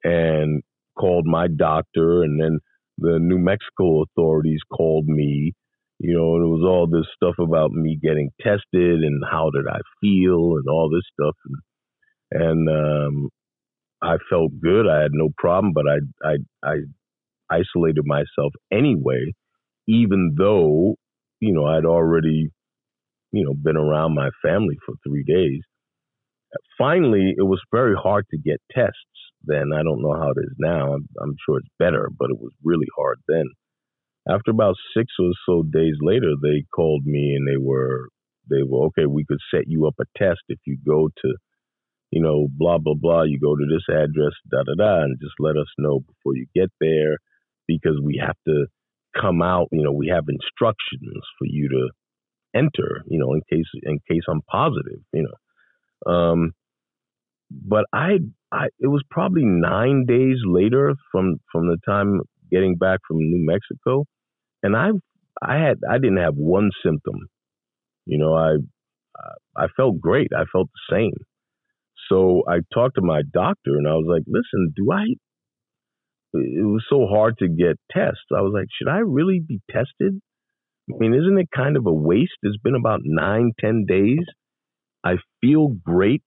and called my doctor, and then the New Mexico authorities called me you know, it was all this stuff about me getting tested and how did I feel and all this stuff. And, and um, I felt good. I had no problem, but I, I, I isolated myself anyway, even though, you know, I'd already, you know, been around my family for three days. Finally, it was very hard to get tests then. I don't know how it is now. I'm, I'm sure it's better, but it was really hard then after about six or so days later, they called me and they were they were okay. We could set you up a test if you go to, you know, blah blah blah. You go to this address, da da da, and just let us know before you get there, because we have to come out. You know, we have instructions for you to enter. You know, in case in case I'm positive. You know, um, but I I it was probably nine days later from from the time getting back from New Mexico and I I had I didn't have one symptom. You know, I I felt great. I felt the same. So I talked to my doctor and I was like, "Listen, do I it was so hard to get tests. I was like, should I really be tested? I mean, isn't it kind of a waste? It's been about nine, ten days. I feel great,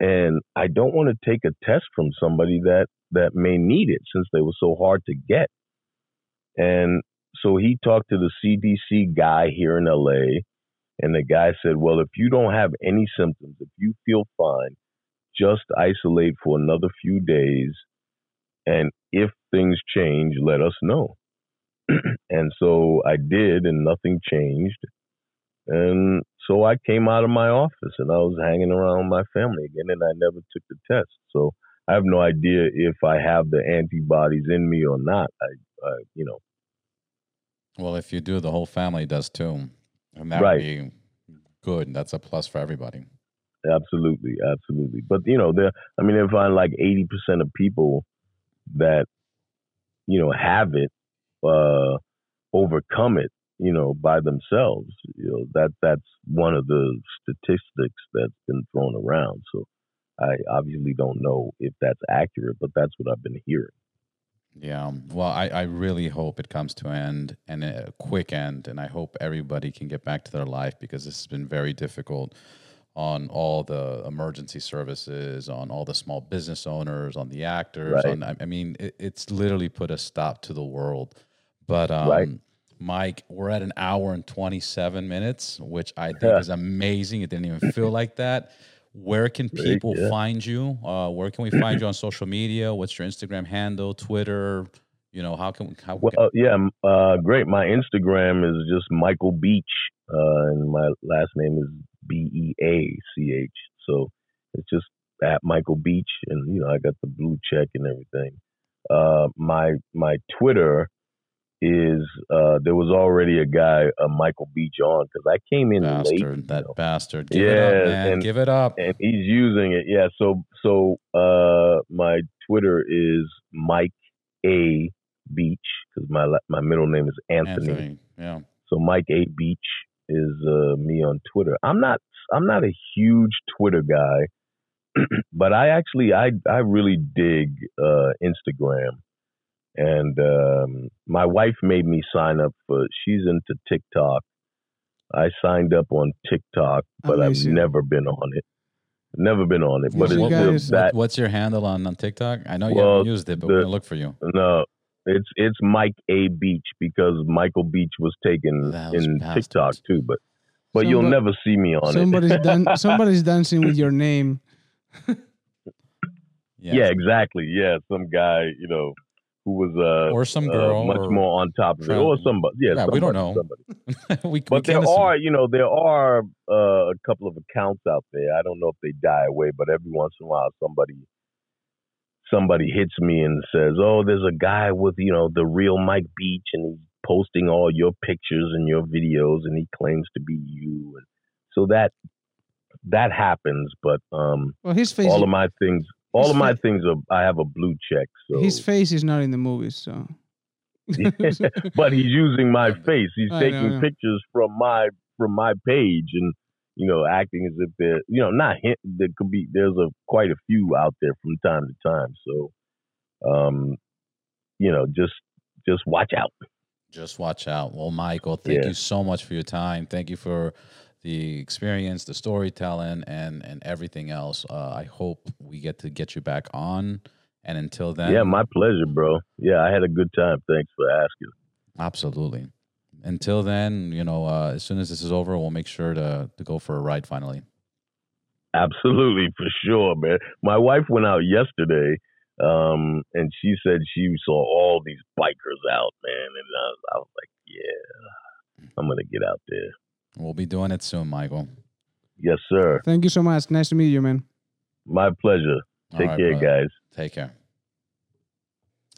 and I don't want to take a test from somebody that that may need it since they were so hard to get. And so he talked to the CDC guy here in LA, and the guy said, Well, if you don't have any symptoms, if you feel fine, just isolate for another few days. And if things change, let us know. and so I did, and nothing changed. And so I came out of my office and I was hanging around my family again, and I never took the test. So I have no idea if I have the antibodies in me or not. I, I you know, well, if you do, the whole family does too, and that right. would be good. That's a plus for everybody. Absolutely, absolutely. But you know, there. I mean, if I like eighty percent of people that you know have it, uh, overcome it, you know, by themselves. You know, that that's one of the statistics that's been thrown around. So I obviously don't know if that's accurate, but that's what I've been hearing. Yeah. Well, I, I really hope it comes to an end and a quick end. And I hope everybody can get back to their life because this has been very difficult on all the emergency services, on all the small business owners, on the actors. Right. On, I, mean, it, it's literally put a stop to the world. But, um, right. Mike, we're at an hour and 27 minutes, which I think yeah. is amazing. It didn't even feel like that. Where can people yeah. find you? Uh, where can we find you on social media? What's your Instagram handle, Twitter? You know, how can we? how? Well, uh, yeah, uh, great. My Instagram is just Michael Beach, uh, and my last name is B E A C H. So it's just at Michael Beach, and you know, I got the blue check and everything. Uh, my my Twitter is uh, there was already a guy, a Michael Beach on because I came in bastard, late. That know. bastard, give yeah, it up, man. And, give it up. And he's using it, yeah. So so uh, my Twitter is Mike A Beach because my my middle name is Anthony. Anthony. Yeah. So Mike A Beach is uh, me on Twitter. I'm not I'm not a huge Twitter guy, but I actually I I really dig uh, Instagram and um, my wife made me sign up for. She's into TikTok. I signed up on TikTok, but I've never been on it. Never been on it, but you it's guys- that. What's your handle on, on TikTok? I know you Well, haven't used it, but the- we're gonna look for you. No, it's it's Mike A Beach because Michael Beach was taken Those in bastards. TikTok too, but but you'll never see me on somebody's it. dan- somebody's dancing with your name. Yes. yeah, exactly. Yeah, some guy, you know, who was uh Or some uh, girl much or- more on top of it, or somebody. Yeah, Yeah, we don't know. somebody. we, we But there assume. are, you know, there are uh, a couple of accounts out there. I don't know if they die away, but every once in a while, somebody somebody hits me and says, "Oh, there's a guy with you know the real Mike Beach, and he's posting all your pictures and your videos, and he claims to be you." And so that that happens, but um, Well, his face. all of my things, all of my things are I have a blue check. So, His face is not in the movies, so. but he's using my face. He's I taking yeah. pictures from my from my page and you know acting as if they're you know not him. There could be there's a quite a few out there from time to time. So, um, you know, just just watch out. Just watch out. Well, Michael, thank Yeah. you so much for your time. Thank you for the experience, the storytelling, and and everything else. Uh, I hope we get to get you back on. And until then, yeah, my pleasure, bro. Yeah, I had a good time. Thanks for asking. absolutely. Until then, you know, uh, as soon as this is over, we'll make sure to to go for a ride finally. Absolutely, for sure, man. My wife went out yesterday, um, and she said she saw all these bikers out, man. And I was, I was like, yeah, I'm gonna get out there. We'll be doing it soon, Michael. Yes, sir. Thank you so much. Nice to meet you, man. My pleasure. Take right, care, brother. guys. Take care.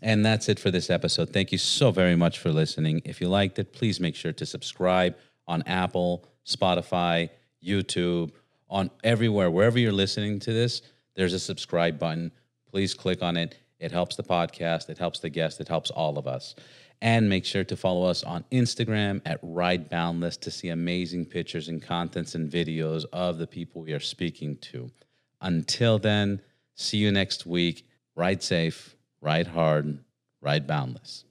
And that's it for this episode. Thank you so very much for listening. If you liked it, please make sure to subscribe on Apple, Spotify, YouTube, on everywhere, wherever you're listening to this, there's a subscribe button. Please click on it. It helps the podcast, it helps the guest, it helps all of us. And make sure to follow us on Instagram at Ride Boundless to see amazing pictures and contents and videos of the people we are speaking to. Until then, see you next week. Ride safe, ride hard, ride boundless.